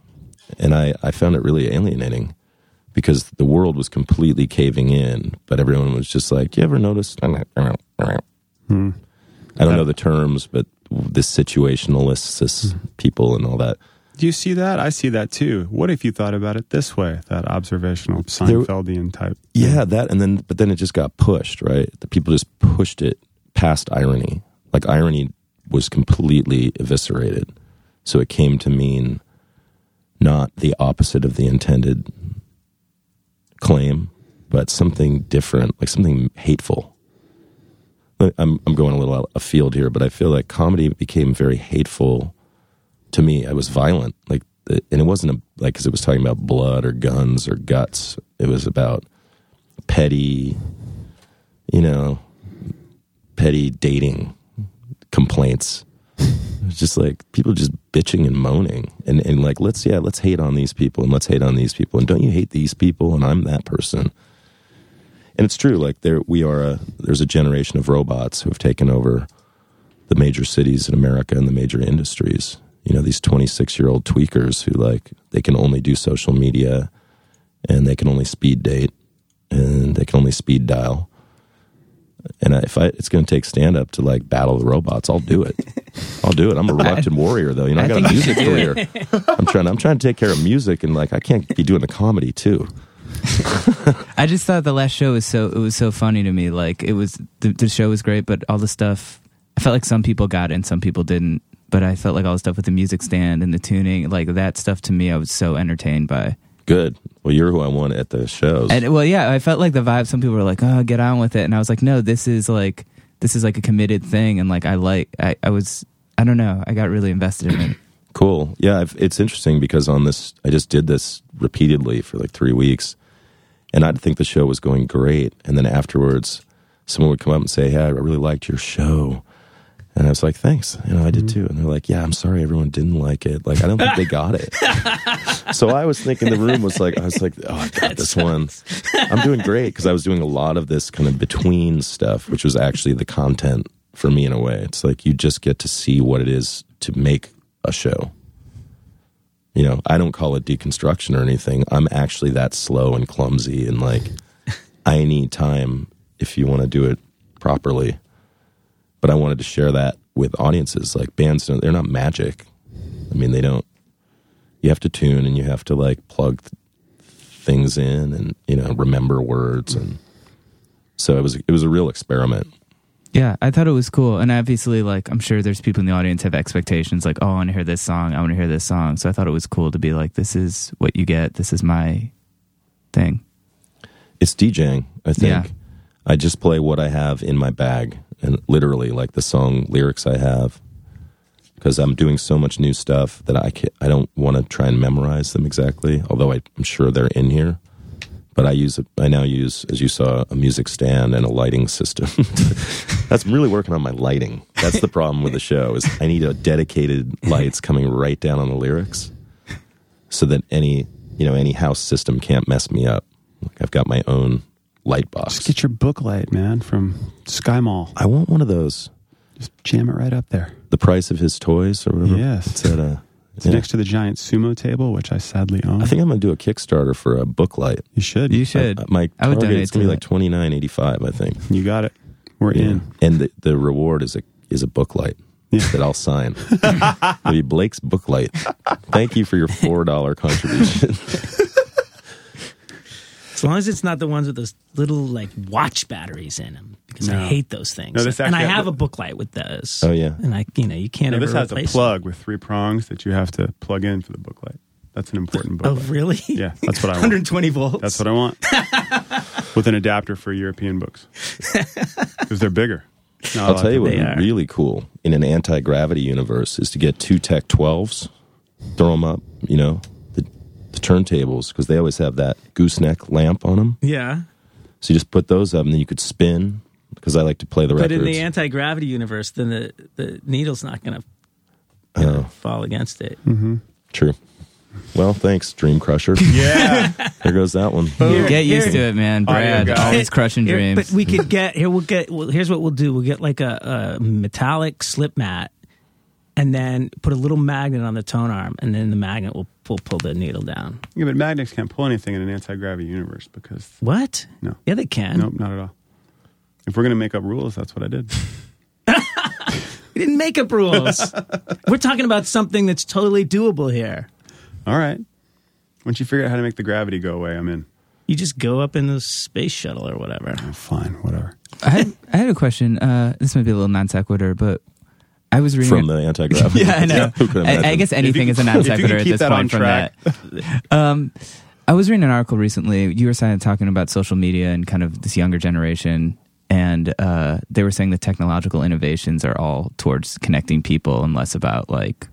And i i found it really alienating because the world was completely caving in but everyone was just like you ever notice Hmm. I don't know the terms, but this situationalists, this mm-hmm. people, and all that. Do you see that? I see that too. What if you thought about it this way? That observational Seinfeldian type. Yeah, that, and then, but then it just got pushed, right? The people just pushed it past irony. Like irony was completely eviscerated, so it came to mean not the opposite of the intended claim, but something different, like something hateful. I'm I'm going a little afield here, but I feel like comedy became very hateful to me. I was violent, like, and it wasn't a, like because it was talking about blood or guns or guts. It was about petty, you know, petty dating complaints. It was just like people just bitching and moaning, and and like let's yeah let's hate on these people and let's hate on these people, and don't you hate these people? And I'm that person and it's true like there we are a there's a generation of robots who have taken over the major cities in america and the major industries you know these 26 year old tweakers who like they can only do social media and they can only speed date and they can only speed dial and if I, it's going to take stand up to like battle the robots, I'll do it. I'll do it. I'm a reluctant warrior, though. You know, I, I got a music career. I'm trying. I'm trying to take care of music, and like I can't be doing the comedy too. I just thought the last show was so it was so funny to me. Like it was the, the show was great, but all the stuff I felt like some people got it and some people didn't. But I felt like all the stuff with the music stand and the tuning, like that stuff to me, I was so entertained by. Good. Well, you're who I want at the shows. And well, yeah, I felt like the vibe. Some people were like, "Oh, get on with it," and I was like, "No, this is like this is like a committed thing." And like I like I, I was I don't know, I got really invested in it. Cool. Yeah, I've, it's interesting because on this, I just did this repeatedly for like three weeks, and I'd think the show was going great, and then afterwards, someone would come up and say, "Hey, I really liked your show," and I was like, "Thanks," you know, I did mm-hmm. too. And they're like, "Yeah, I'm sorry, everyone didn't like it. Like, I don't think they got it." so I was thinking the room was like, I was like, "Oh, I got this one. I'm doing great because I was doing a lot of this kind of between stuff, which was actually the content for me in a way. It's like you just get to see what it is to make a show. You know, I don't call it deconstruction or anything. I'm actually that slow and clumsy and like I need time if you want to do it properly. But I wanted to share that with audiences. Like bands, they're not magic. I mean, they don't. You have to tune and you have to like plug th- things in and you know remember words and so it was it was a real experiment. Yeah, I thought it was cool, and obviously, like I'm sure there's people in the audience have expectations, like, "Oh, I want to hear this song. I want to hear this song." So I thought it was cool to be like, "This is what you get. This is my thing." It's DJing, I think. Yeah. I just play what I have in my bag and literally like the song lyrics I have because I'm doing so much new stuff that I can't, I don't want to try and memorize them exactly, although I, I'm sure they're in here. But I use a, I now use, as you saw, a music stand and a lighting system. That's I'm really working on my lighting. That's the problem with the show is I need a dedicated lights coming right down on the lyrics, so that any you know any house system can't mess me up. Like I've got my own light box. Just get your book light, man, from Sky Mall. I want one of those. Just jam it right up there. The price of his toys or whatever. Yes. It's at a, It's yeah. next to the giant sumo table, which I sadly own. I think I'm gonna do a Kickstarter for a book light. you should. You should. Uh, my I would target donate is gonna be like twenty nine eighty five. I think. You got it. We're Yeah. in. And the, the reward is a is a book light Yeah. that I'll sign. It'll be Blake's book light. Thank you for your four dollar contribution. As long as it's not the ones with those little like watch batteries in them, because I hate those things. No, this and I have a book light with those. Oh, yeah. and I, you know, you can't Now, ever this has a replace plug with three prongs that you have to plug in for the book light. That's an important Them. book Oh, light. really? Yeah, that's what I want. 120 volts. That's what I want. With an adapter for European books. Because they're bigger. Not a I'll tell you to- what would be really cool in an anti gravity universe is to get two Tech 12s, throw them up, you know, the, the turntables, because they always have that gooseneck lamp on them. yeah. So you just put those up and then you could spin, because I like to play the But records. in the anti gravity universe, then the, the needle's not going to Oh, fall against it. Mm-hmm. true. Well, thanks, Dream Crusher. Yeah. there goes that one. Here- Get used here- to it, man. Brad, guy. always crushing Here- dreams. But we could get here. We'll get. Well, here's what we'll do. We'll get like a, a metallic slip mat, and then put a little magnet on the tone arm, and then the magnet will pull pull the needle down. yeah, but magnets can't pull anything in an anti gravity universe because, What? No. Yeah, they can. nope, not at all. If we're going to make up rules, that's what I did. We didn't make up rules. We're talking about something that's totally doable here. All right. Once you figure out how to make the gravity go away, I'm in. You just go up in the space shuttle or whatever. Oh, fine, whatever. I had, I had a question. Uh, this might be a little non sequitur, but I was reading From the anti gravity. yeah, I know. I, I guess anything is an non if you can sequitur at this that on point from track. that. Um, I was reading an article recently. You were saying, talking about social media and kind of this younger generation, and uh, they were saying the technological innovations are all towards connecting people and less about like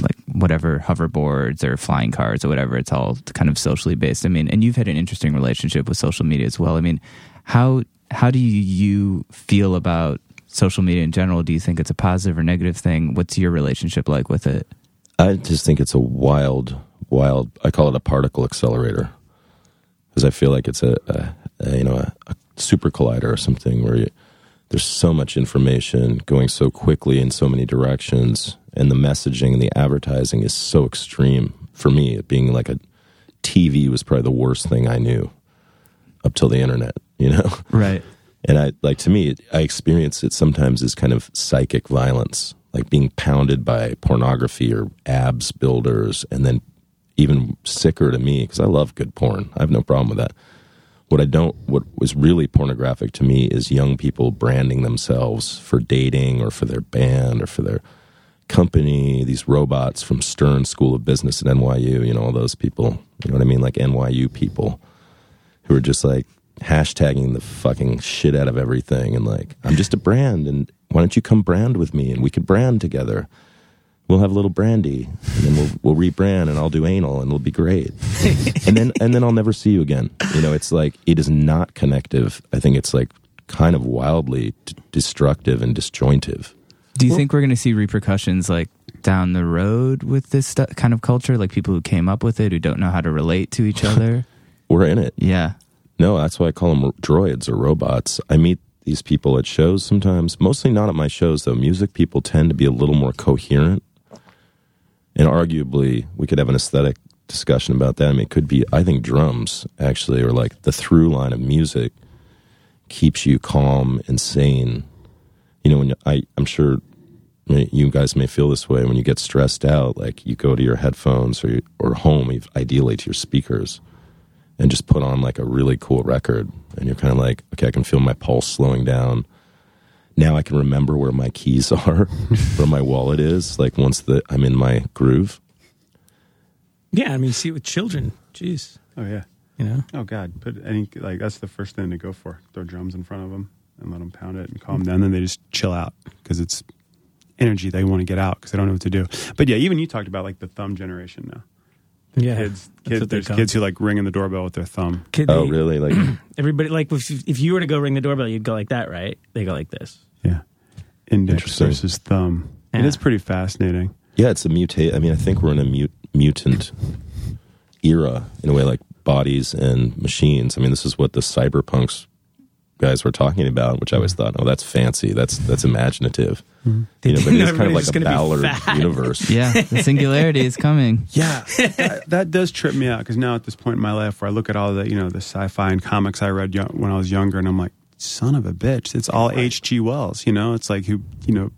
like whatever hoverboards or flying cars or whatever. It's all kind of socially based. I mean, and you've had an interesting relationship with social media as well. I mean, how how do you feel about social media in general? Do you think it's a positive or negative thing? What's your relationship like with it? I just think it's a wild, wild. I call it a particle accelerator because I feel like it's a, a, a you know a, a super collider or something where you, there's so much information going so quickly in so many directions, and the messaging and the advertising is so extreme. For me, it being like a TV was probably the worst thing I knew up till the internet. You know, Right. And I like to me, I experience it sometimes as kind of psychic violence, like being pounded by pornography or abs builders, and then even sicker to me because I love good porn. I have no problem with that. What I don't, what was really pornographic to me is young people branding themselves for dating or for their band or for their company. These robots from Stern School of Business at NYU, you know, all those people. You know what I mean? Like NYU people who are just like hashtagging the fucking shit out of everything and like I'm just a brand and why don't you come brand with me and we could brand together. We'll have a little brandy and then we'll we'll rebrand and I'll do anal and it'll be great. and then and then I'll never see you again. You know, it's like it is not connective. I think it's like kind of wildly d- destructive and disjointive. Do you think we're going to see repercussions like down the road with this stu- kind of culture? Like people who came up with it who don't know how to relate to each other? We're in it. yeah. No, that's why I call them droids or robots. I meet these people at shows sometimes, mostly not at my shows though. Music people tend to be a little more coherent. And arguably, we could have an aesthetic discussion about that. I mean, it could be, I think drums actually are like the through line of music keeps you calm and sane. You know, when I, I'm sure you guys may feel this way when you get stressed out, like you go to your headphones or, or home, ideally to your speakers and just put on like a really cool record and you're kind of like okay i can feel my pulse slowing down now i can remember where my keys are where my wallet is like once the i'm in my groove Yeah, I mean, see it with children. Jeez, Oh, yeah. you know. Oh, God. Put any, like, that's the first thing to go for. Throw drums in front of them and let them pound it and calm them down. Then they just chill out because it's energy they want to get out because they don't know what to do. But yeah, even you talked about like the thumb generation now. Yeah, Kids, kids there's kids who like ringing the doorbell with their thumb. Kid, oh they- really like Everybody like if if you were to go ring the doorbell, you'd go like that, right? They go like this. Yeah. Index Interesting. versus thumb. It Yeah. is pretty fascinating. yeah it's a mutate i mean i think we're in a mute, mutant era in a way like bodies and machines. I mean, this is what the cyberpunks guys were talking about, which I always thought, oh, that's fancy. That's that's imaginative. You know, but it's kind of like a Ballard universe. Yeah, the singularity is coming. Yeah, that, that does trip me out because now at this point in my life where I look at all the you know the sci-fi and comics I read young, when I was younger, and I'm like, son of a bitch, it's all H.G. Wells. You know, it's like who you know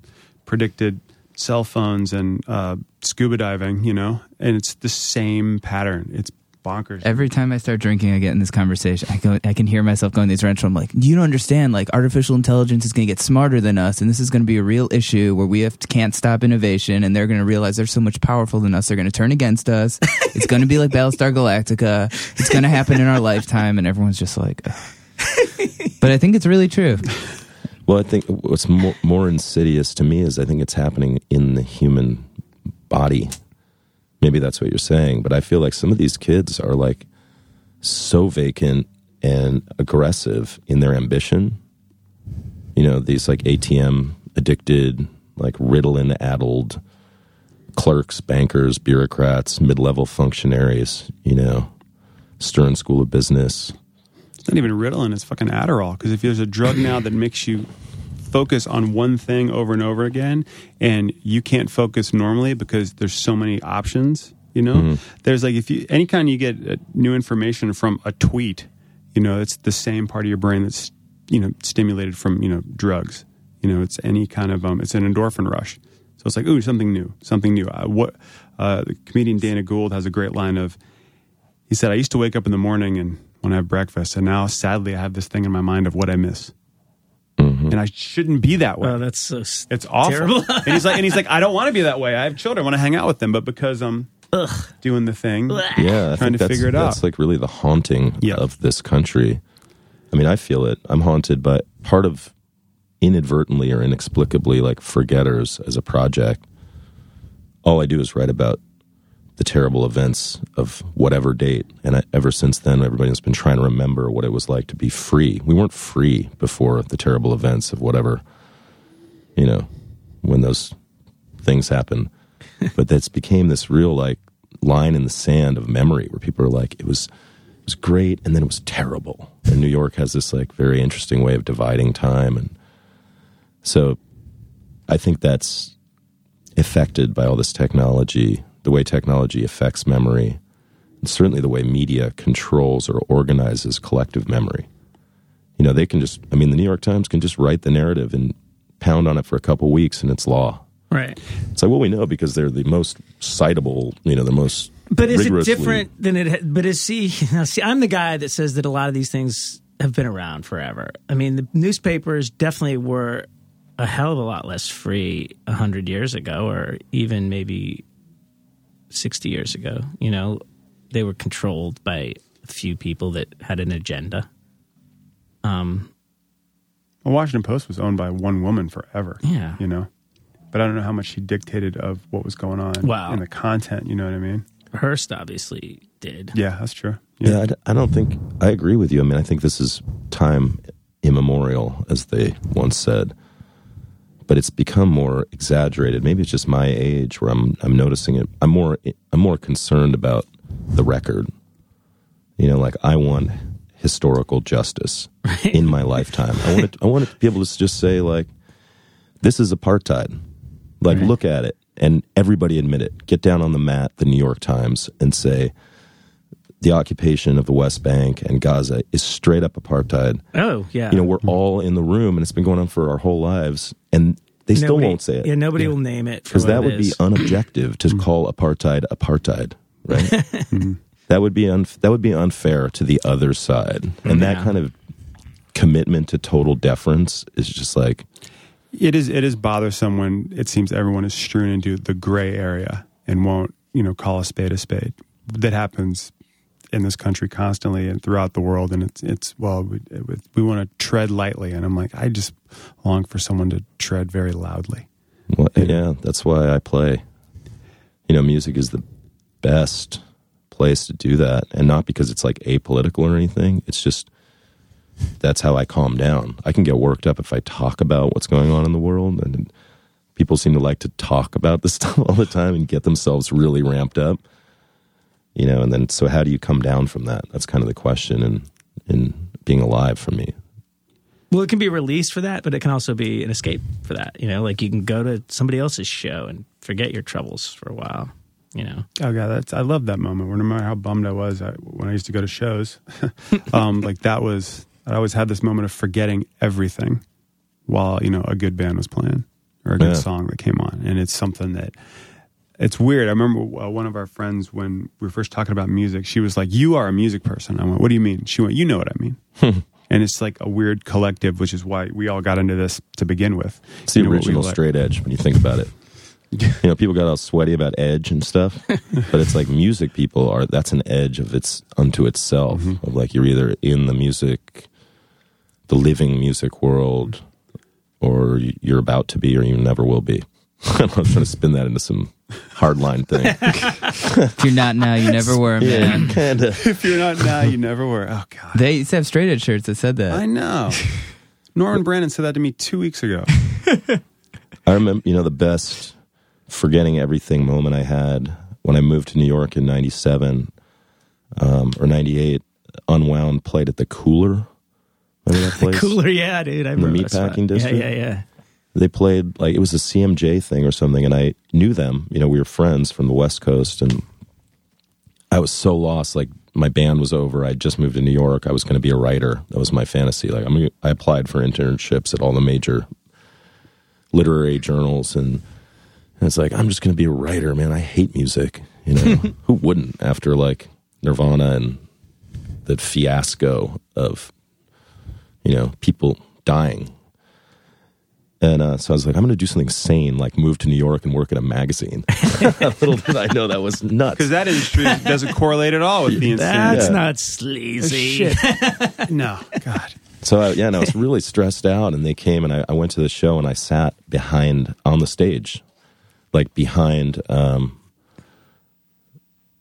predicted cell phones and uh, scuba diving. You know, and it's the same pattern. It's bonkers. Every time I start drinking, I get in this conversation. I go, I can hear myself going these rants. I'm like, you don't understand. Like, artificial intelligence is going to get smarter than us, and this is going to be a real issue where we have to, can't stop innovation, and they're going to realize they're so much powerful than us. They're going to turn against us. it's going to be like Battlestar Galactica. It's going to happen in our lifetime, and everyone's just like. Ugh. but I think it's really true. Well, I think what's more, more insidious to me is I think it's happening in the human body. Maybe that's what you're saying, but I feel like some of these kids are like so vacant and aggressive in their ambition. You know, these like ATM addicted, like Ritalin addled clerks, bankers, bureaucrats, mid level functionaries, you know, Stern School of Business. It's not even Ritalin; it's fucking Adderall. Because if there's a drug now that makes you focus on one thing over and over again, and you can't focus normally because there's so many options. You know, there's like if you any kind you get uh, new information from a tweet, you know, it's the same part of your brain that's you know stimulated from you know drugs. You know, it's any kind of um, it's an endorphin rush. So it's like, ooh, something new, something new. Uh, what uh, the comedian Dana Gould has a great line of. He said, "I used to wake up in the morning and when I have breakfast, and now sadly I have this thing in my mind of what I miss, and I shouldn't be that way. Oh, that's so s- it's awful." terrible. and he's like, "And he's like, I don't want to be that way. I have children, I want to hang out with them, but because I'm doing the thing, Yeah, I Trying think to that's, figure it out. that's like really the haunting Yeah. of this country. I mean, I feel it. I'm haunted by part of inadvertently or inexplicably like forgetters as a project. All I do is write about the terrible events of whatever date, and I, ever since then, everybody's been trying to remember what it was like to be free. We weren't free before the terrible events of whatever, you know, when those things happened. but that's became this real like line in the sand of memory where people are like, it was it was great and then it was terrible. And New York has this like very interesting way of dividing time and so I think that's affected by all this technology, the way technology affects memory, and certainly the way media controls or organizes collective memory. You know, they can just I mean the New York Times can just write the narrative and pound on it for a couple weeks and it's law. right. It's like, well, we know because they're the most citable, you know, the most. But is it different than it? ha- But is see, see, I'm the guy that says that a lot of these things have been around forever. I mean, the newspapers definitely were a hell of a lot less free a hundred years ago, or even maybe sixty years ago. You know, they were controlled by a few people that had an agenda. Um, The Washington Post was owned by one woman forever. Yeah. you know, but I don't know how much she dictated of what was going on Wow. in the content. You know what I mean? Hearst obviously did. Yeah, that's true. Yeah, I don't think I agree with you. I mean, I think this is time immemorial, as they once said. But it's become more exaggerated. Maybe it's just my age where I'm I'm noticing it. I'm more I'm more concerned about the record. You know, like I want historical justice in my lifetime. I want it, I want to be able to just say like, this is apartheid. Like, look at it, and everybody admit it. Get down on the mat, the New York Times, and say the occupation of the West Bank and Gaza is straight up apartheid. Oh yeah. You know, we're mm-hmm. all in the room, and it's been going on for our whole lives, and they still won't say it Yeah, nobody will name it because that it would be unobjective to mm-hmm. call apartheid apartheid, right? Mm-hmm. that would be un- that would be unfair to the other side, and that kind of commitment to total deference is just like It is it is bothersome when it seems everyone is strewn into the gray area and won't you know call a spade a spade. That happens in this country constantly and throughout the world, and it's it's well we we want to tread lightly, and I'm like I just long for someone to tread very loudly. Well, yeah, that's why I play. You know, music is the best place to do that, and not because it's like apolitical or anything. It's just that's how I calm down. I can get worked up if I talk about what's going on in the world, and people seem to like to talk about this stuff all the time and get themselves really ramped up. You know, and then so how do you come down from that? That's kind of the question in in being alive for me. Well, it can be released for that, but it can also be an escape for that. You know, like you can go to somebody else's show and forget your troubles for a while. You know, Oh god, that's I love that moment. Where no matter how bummed I was I, when I used to go to shows, um, like that was I always had this moment of forgetting everything while you know a good band was playing or a good Yeah. song that came on, and it's something that it's weird. I remember uh, one of our friends when we were first talking about music. She was like, "You are a music person." I went, "What do you mean?" She went, "You know what I mean." and it's like a weird collective, which is why we all got into this to begin with. It's the You know, original straight edge when you think about it. You know, people got all sweaty about edge and stuff, but it's like music people are that's an edge of its unto itself. Mm-hmm. Of like you're either in the music, the living music world, or you're about to be, or you never will be. I'm trying to spin that into some hardline thing. If you're not now, you never were, man. kind of. If you're not now, you never were. Oh god. They used to have straight edge shirts that said that. I know. Norman Brannon said that to me two weeks ago. I remember, you know, the best forgetting everything moment I had when I moved to New York in '97 um, or '98. Unwound played at the Cooler. Remember that place? cooler, yeah, dude. I the remember that spot. meatpacking district? Yeah, yeah, yeah. They played like it was a CMJ thing or something, and I knew them. You know, we were friends from the West Coast, and I was so lost. Like my band was over. I just moved to New York. I was going to be a writer. That was my fantasy. Like I'm, I applied for internships at all the major literary journals, and, and it's like I'm just going to be a writer, man. I hate music. You know, who wouldn't after like Nirvana and the fiasco of you know people dying and uh, so I was like, I'm going to do something sane, like move to New York and work at a magazine. Little did I know that was nuts. Because that industry doesn't correlate at all with being That's Yeah. not sleazy. shit. no, God. So I, yeah, and I was really stressed out. And they came, and I, I went to the show, and I sat behind on the stage, like behind, um,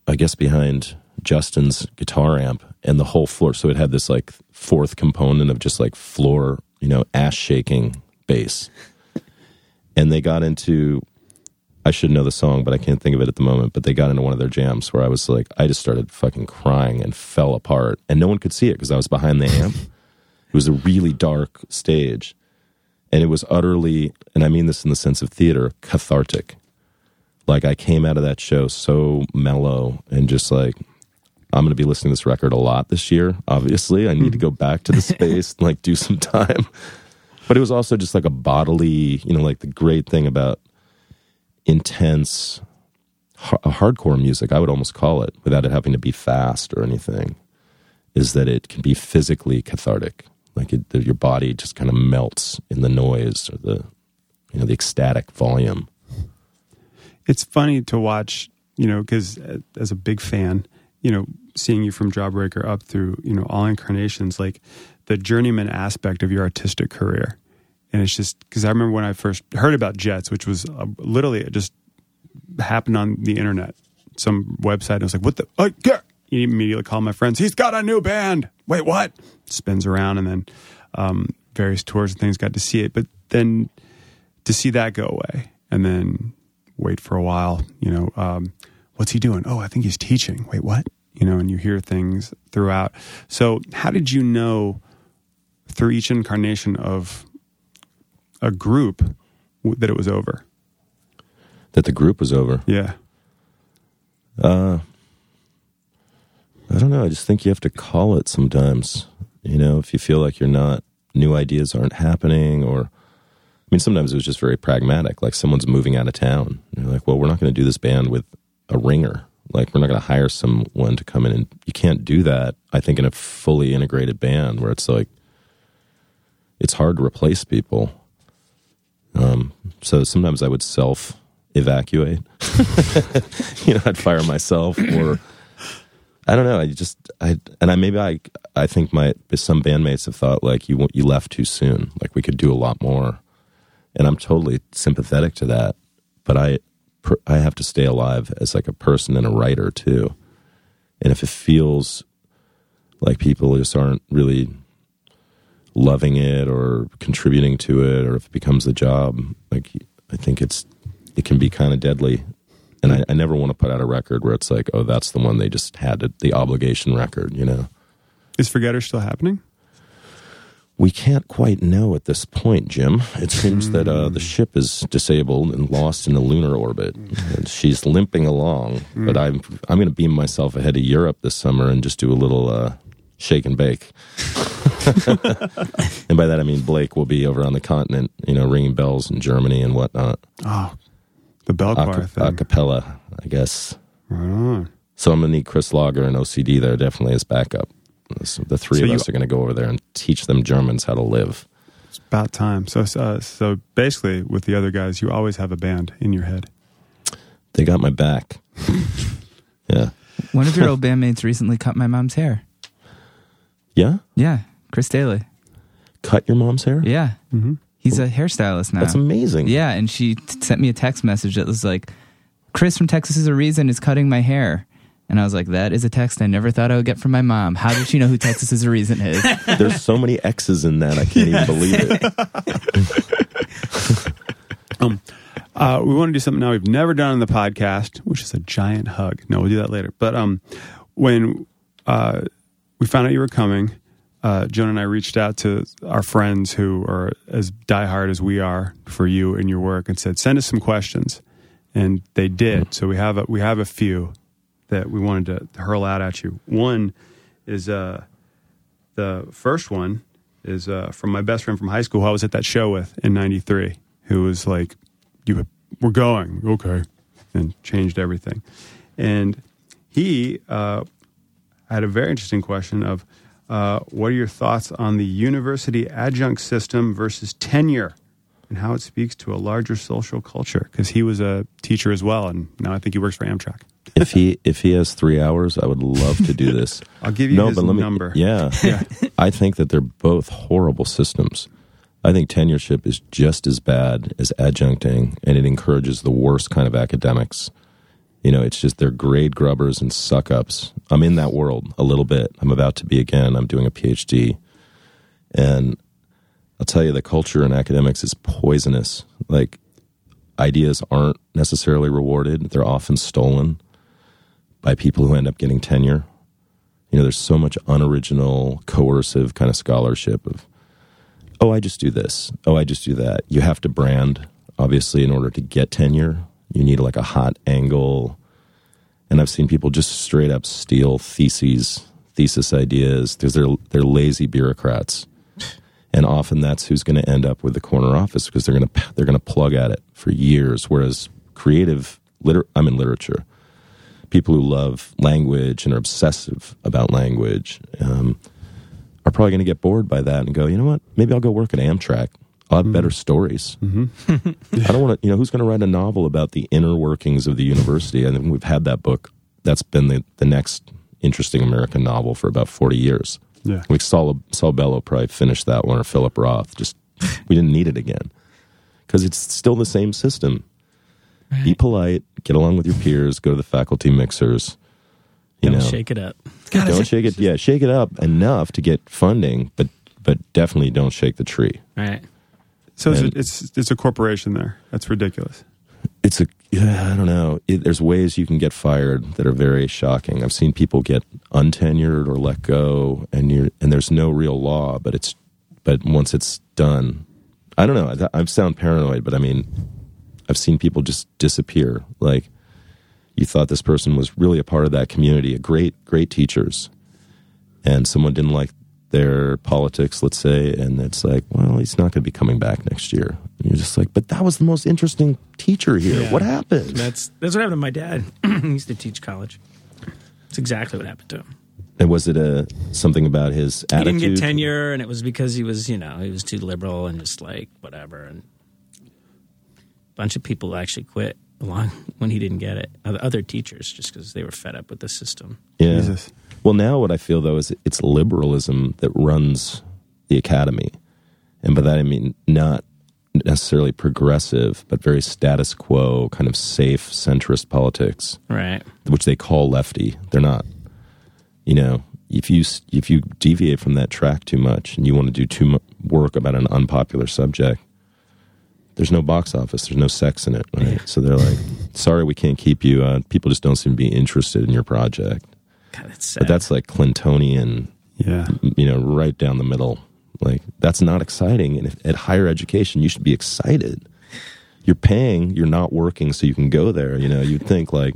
I guess behind Justin's guitar amp, and the whole floor. So it had this like fourth component of just like floor, you know, ass shaking bass. And they got into, I should know the song, but I can't think of it at the moment. But they got into one of their jams where I was like, I just started fucking crying and fell apart, and no one could see it because I was behind the amp. It was a really dark stage. And it was utterly, and I mean this in the sense of theater, cathartic. Like I came out of that show so mellow and just like, I'm going to be listening to this record a lot this year. Obviously, I need to go back to the space and like do some time. But it was also just like a bodily, you know, like the great thing about intense, har- hardcore music, I would almost call it, without it having to be fast or anything, is that it can be physically cathartic. Like it, that your body just kind of melts in the noise or the, you know, the ecstatic volume. It's funny to watch, you know, because uh, as a big fan, you know, seeing you from Jawbreaker up through, you know, all incarnations, like the journeyman aspect of your artistic career. And it's just because I remember when I first heard about Jets, which was uh, literally it just happened on the internet, some website. And I was like, what the? Uh, yeah. You immediately call my friends. He's got a new band. Wait, what? Spins around and then um, various tours and things. Got to see it, but then to see that go away and then wait for a while. You know, um, what's he doing? Oh, I think he's teaching. Wait, what? You know, and you hear things throughout. So, how did you know through each incarnation of a group w- that it was over? That the group was over. Yeah. Uh, I don't know. I just think you have to call it sometimes. You know, if you feel like you're not, new ideas aren't happening, or, I mean, sometimes it was just very pragmatic. Like someone's moving out of town. And you're like, well, we're not going to do this band with a ringer. Like, we're not going to hire someone to come in. And you can't do that, I think, in a fully integrated band where it's like, it's hard to replace people. Um, so sometimes I would self evacuate. you know, I'd fire myself or. I don't know. I just I and I maybe I I think my some bandmates have thought like you you left too soon. Like we could do a lot more, and I'm totally sympathetic to that. But I I have to stay alive as like a person and a writer too. And if it feels like people just aren't really loving it or contributing to it, or if it becomes the job, like I think it's it can be kind of deadly And I, I never want to put out a record where it's like, oh, that's the one they just had it, the obligation record, you know. Is Forgetter still happening? We can't quite know at this point, Jim. It seems that uh, the ship is disabled and lost in a lunar orbit. And she's limping along, but I'm I'm going to beam myself ahead to Europe this summer and just do a little uh, shake and bake. and by that I mean Blake will be over on the continent, you know, ringing bells in Germany and whatnot. Oh, the bell A, choir ca- thing. a cappella, I guess. right on. So I'm going to need Chris Lager and OCD there definitely as backup. So the three So of you- us are going to go over there and teach them Germans how to live. It's about time. So, uh, so basically, with the other guys, you always have a band in your head. They got my back. yeah. One of your old bandmates recently cut my mom's hair. Yeah? Yeah, Chris Daly. Cut your mom's hair? Yeah, Mm-hmm. he's a hairstylist now. That's amazing. Yeah, and she t- sent me a text message that was like, "Chris from Texas is a reason is cutting my hair." And I was like, "That is a text I never thought I would get from my mom. How did she know who Texas is a reason is?" There's so many X's in that, I can't even believe it. Uh, we want to do something now we've never done on the podcast, which is a giant hug. No, we'll do that later. But um, when uh, we found out you were coming, uh, Joan and I reached out to our friends who are as diehard as we are for you and your work, and said, "Send us some questions," and they did. So we have a, we have a few that we wanted to hurl out at you. One is uh, the first one is uh, from my best friend from high school who I was at that show with in '93, who was like, "You, we're going, okay," and changed everything. And he uh, had a very interesting question of, uh, "What are your thoughts on the university adjunct system versus tenure?" And how it speaks to a larger social culture, because he was a teacher as well, and now I think he works for Amtrak. If he if he has three hours, I would love to do this. I'll give you no, his but let me, number. Yeah, Yeah. I think that they're both horrible systems. I think tenureship is just as bad as adjuncting, and it encourages the worst kind of academics. You know, it's just they're grade grubbers and suck ups. I'm in that world a little bit. I'm about to be again. I'm doing a PhD, and I'll tell you, the culture in academics is poisonous. Like ideas aren't necessarily rewarded; they're often stolen by people who end up getting tenure. You know, there's so much unoriginal, coercive kind of scholarship of, oh, I just do this. Oh, I just do that. You have to brand, obviously, in order to get tenure. You need like a hot angle. And I've seen people just straight up steal theses, thesis ideas. Because they're they're lazy bureaucrats, and often that's who's going to end up with the corner office because they're going to they're going to plug at it for years. Whereas creative, liter- I'm in literature people who love language and are obsessive about language um, are probably going to get bored by that and go, you know what? Maybe I'll go work at Amtrak. I'll have better mm-hmm. stories. Mm-hmm. I don't want to, you know, who's going to write a novel about the inner workings of the university? I think we've had that book. That's been the, the next interesting American novel for about 40 years. Yeah. Like Saul, Saul Bellow probably finish that one or Philip Roth. Just, we didn't need it again because it's still the same system. Be polite, get along with your peers, go to the faculty mixers. You Don't know, shake it up. don't shake it. Yeah, shake it up enough to get funding, but but definitely don't shake the tree. Right. So it's And- a, it's it's a corporation there. That's ridiculous. It's a yeah, I don't know. It, there's ways you can get fired that are very shocking. I've seen people get untenured or let go, and you and there's no real law, but it's but once it's done, I don't know. I, I sound paranoid, but I mean, I've seen people just disappear. Like you thought this person was really a part of that community, a great great teachers, and someone didn't like their politics, let's say, and it's like, well, he's not going to be coming back next year. And you're just like, but that was the most interesting teacher here. Yeah. What happened? That's that's what happened to my dad. he used to teach college. It's exactly what happened to him. And was it a something about his He didn't get tenure, and it was because he was, you know, he was too liberal and just like whatever. And a bunch of people actually quit along when he didn't get it. Other other teachers, just because they were fed up with the system. Yeah. Jesus. Well, now what I feel though is it's liberalism that runs the academy, and by that I mean not necessarily progressive, but very status quo, kind of safe centrist politics. Right. which they call lefty. They're not. You know, if you if you deviate from that track too much and you want to do too much work about an unpopular subject, there's no box office, there's no sex in it, right? So they're like, sorry, we can't keep you. Uh, people just don't seem to be interested in your project. God, that's sad. But that's like Clintonian, Yeah. you know, right down the middle. Like that's not exciting. And if, at higher education, you should be excited. You're paying, you're not working, so you can go there. You know, you'd think like,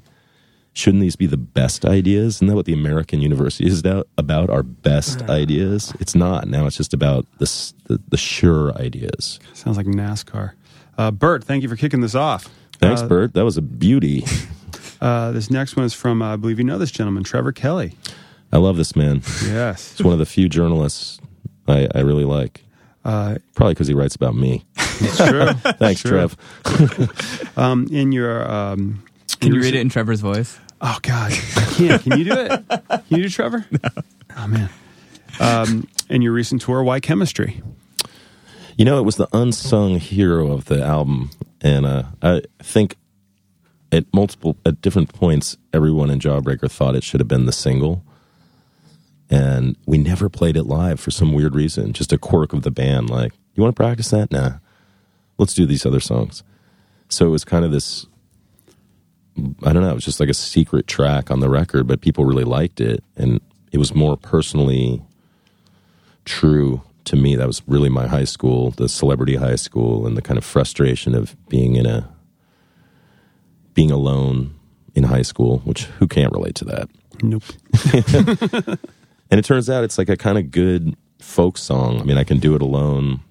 shouldn't these be the best ideas? Isn't that what the American university is about? About our best ideas? It's not. Now it's just about the the, the sure ideas. Sounds like NASCAR. Uh, Bert, thank you for kicking this off. Thanks, Uh, Bert. That was a beauty. Uh, this next one is from, uh, I believe you know this gentleman, Trevor Kelly. I love this man. Yes. He's one of the few journalists I, I really like. Uh, Probably because he writes about me. it's true. Thanks, True. Trev. Um, in your. Um, Can in you read it in Trevor's voice? Oh, God. I can't. Can you do it? Can you do Trevor? No. Oh, man. Um, in your recent tour, why chemistry? You know, it was the unsung hero of the album, and uh, I think at multiple at different points, everyone in Jawbreaker thought it should have been the single, and we never played it live for some weird reason. Just a quirk of the band. Like, you want to practice that? Nah, let's do these other songs. So it was kind of this. I don't know. It was just like a secret track on the record, but people really liked it, and it was more personally true to me. That was really my high school, the celebrity high school, and the kind of frustration of being in a being alone in high school. Which who can't relate to that? Nope. And it turns out it's like a kind of good folk song. I mean, I can do it alone.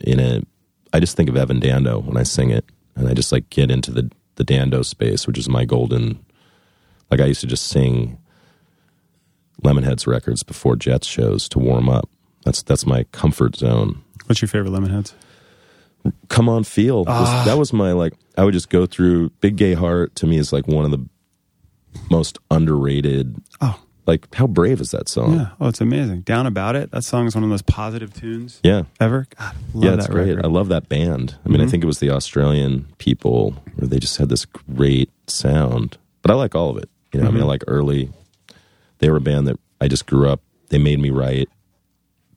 In a, I just think of Evan Dando when I sing it, and I just like get into the the Dando space, which is my golden. Like I used to just sing Lemonheads records before Jets shows to warm up. That's that's my comfort zone. What's your favorite Lemonheads? Come on, feel. was- that was my like. I would just go through. Big Gay Heart to me is like one of the most underrated. Oh, Like, how brave is that song? yeah. Oh, it's amazing. Down About It. That song is one of the most positive tunes Yeah. ever. God, love yeah, it's that great. record. I love that band. I mean, I Mhm. think it was the Australian people where they just had this great sound. But I like all of it. You know, I mean, I Mhm. like early. They were a band that I just grew up. They made me write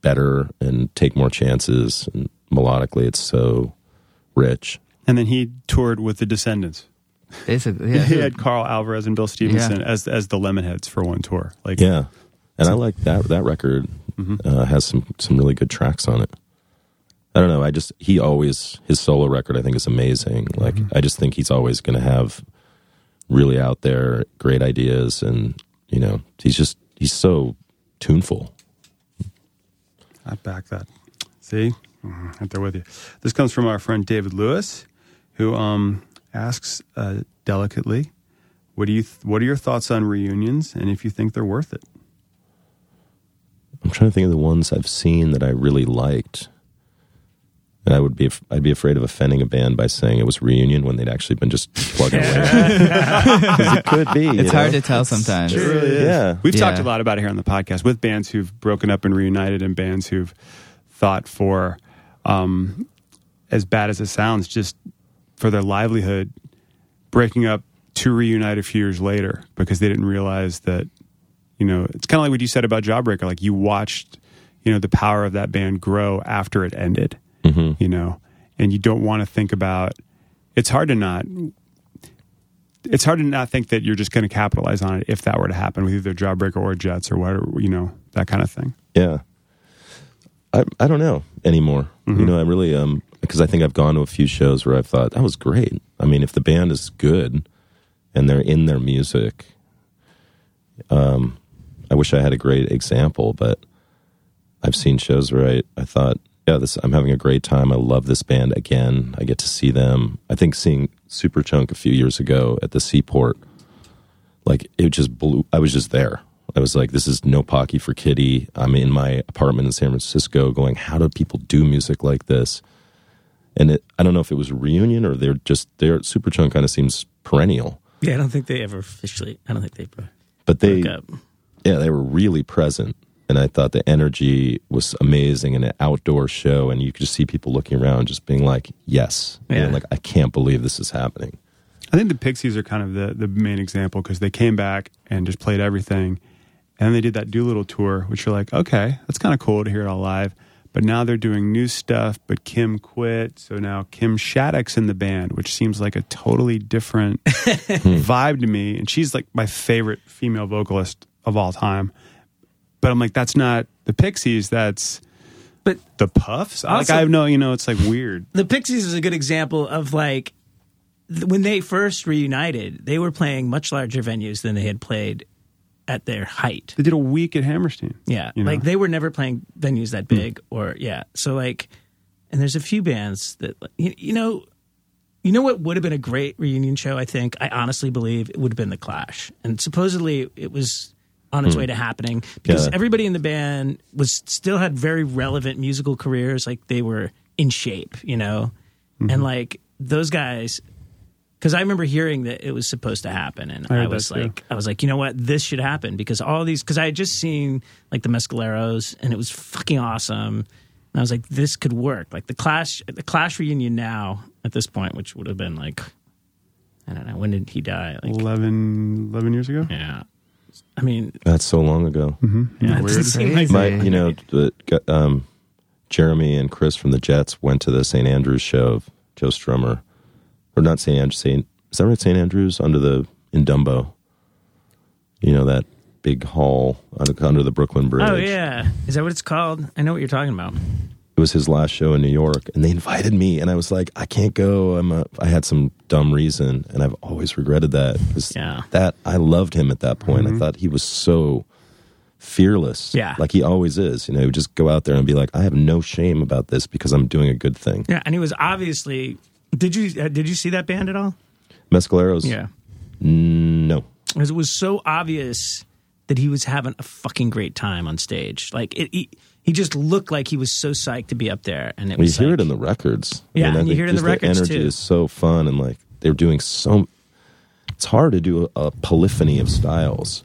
better and take more chances. And melodically, it's so rich. And then he toured with the Descendents. Basically, yeah. he had Karl Alvarez and Bill Stevenson as as the Lemonheads for one tour. Like, Yeah, and I like that. That record uh, has some some really good tracks on it. I don't know. I just he always his solo record I think is amazing. Like I just think he's always going to have really out there great ideas, and you know he's just he's so tuneful. I back that. See, Mhm, right there with you. This comes from our friend David Lewis, who um, asks uh, delicately, "What do you? Th- what are your thoughts on reunions, and if you think they're worth it?" I'm trying to think of the ones I've seen that I really liked. And I would be I'd be afraid of offending a band by saying it was reunion when they'd actually been just plugging away. it could be. It's hard know? to tell sometimes. It really is. Yeah. We've talked a lot about it here on the podcast with bands who've broken up and reunited, and bands who've thought for, um, as bad as it sounds, just for their livelihood, breaking up to reunite a few years later because they didn't realize that, you know, it's kind of like what you said about Jawbreaker. Like you watched, you know, the power of that band grow after it ended, Mhm. you know, and you don't want to think about. It's hard to not it's hard to not think that you're just going to capitalize on it if that were to happen with either Jawbreaker or Jets or whatever, you know, that kind of thing. Yeah. I I don't know anymore. Mm-hmm. You know, I really um because I think I've gone to a few shows where I've thought that was great. I mean, if the band is good and they're in their music, um, I wish I had a great example, but I've seen shows where I, I thought, yeah, this I'm having a great time. I love this band again. I get to see them. I think seeing Superchunk a few years ago at the Seaport, like it just blew. I was just there. I was like, this is no pocky for Kitty. I'm in my apartment in San Francisco, going, how do people do music like this? And it, I don't know if it was reunion or they're just their Superchunk kind of seems perennial, Yeah, I don't think they ever officially. I don't think they broke but they up. yeah, they were really present. And I thought the energy was amazing in an outdoor show. And you could just see people looking around, just being like, yes. You know, Yeah. like, I can't believe this is happening. I think the Pixies are kind of the, the main example because they came back and just played everything. And then they did that Doolittle tour, which you're like, okay, that's kind of cool to hear it all live. but now they're doing new stuff. But Kim quit, so now Kim Shattuck's in the band, which seems like a totally different hmm. vibe to me. And she's like my favorite female vocalist of all time. But I'm like, that's not the Pixies. That's But the Muffs. like I have no, you know, it's like weird. the Pixies is a good example of like when they first reunited, they were playing much larger venues than they had played at their height. They did a week at Hammerstein. Yeah, You know? like they were never playing venues that hmm. big, or yeah. So like, and there's a few bands that you, you know, you know what would have been a great reunion show. I think I honestly believe it would have been the Clash, and supposedly it was on its hmm. way to happening because Yeah. everybody in the band was still had very relevant musical careers. Like they were in shape, you know, mm-hmm. and like those guys. Because I remember hearing that it was supposed to happen, and I I that was too. like, I was like, you know what, this should happen because all these. Because I had just seen like the Mescaleros, and it was fucking awesome. And I was like, this could work. Like the Clash, the Clash reunion now at this point, which would have been like, I don't know, when did he die? Like, 11, 11 years ago. yeah. I mean, That's so long ago. yeah, it doesn't seem like My, you know, the, um, Jeremy and Chris from the Jets went to the St. Andrews show of Joe Strummer, or not St. Andrews. St. Is that right? St. Andrews under the in Dumbo. You know that big hall under, under the Brooklyn Bridge. Oh yeah, is that what it's called? I know what you're talking about. It was his last show in New York, and they invited me, and I was like, I can't go. I'm a, I had some dumb reason, and I've always regretted that. Yeah. that I loved him at that point. I mm-hmm. thought he was so fearless. Yeah. like he always is. You know, he would just go out there and be like, I have no shame about this because I'm doing a good thing. Yeah, and he was obviously. Did you uh, did you see that band at all? Mescaleros, Yeah, no. because it was so obvious that he was having a fucking great time on stage. Like it, he, he just looked like he was so psyched to be up there, and it Well, you was hear like, it in the records. Yeah, I and you think hear it in the just records, energy too. is so fun, and like they're doing so. It's hard to do a, a polyphony of styles,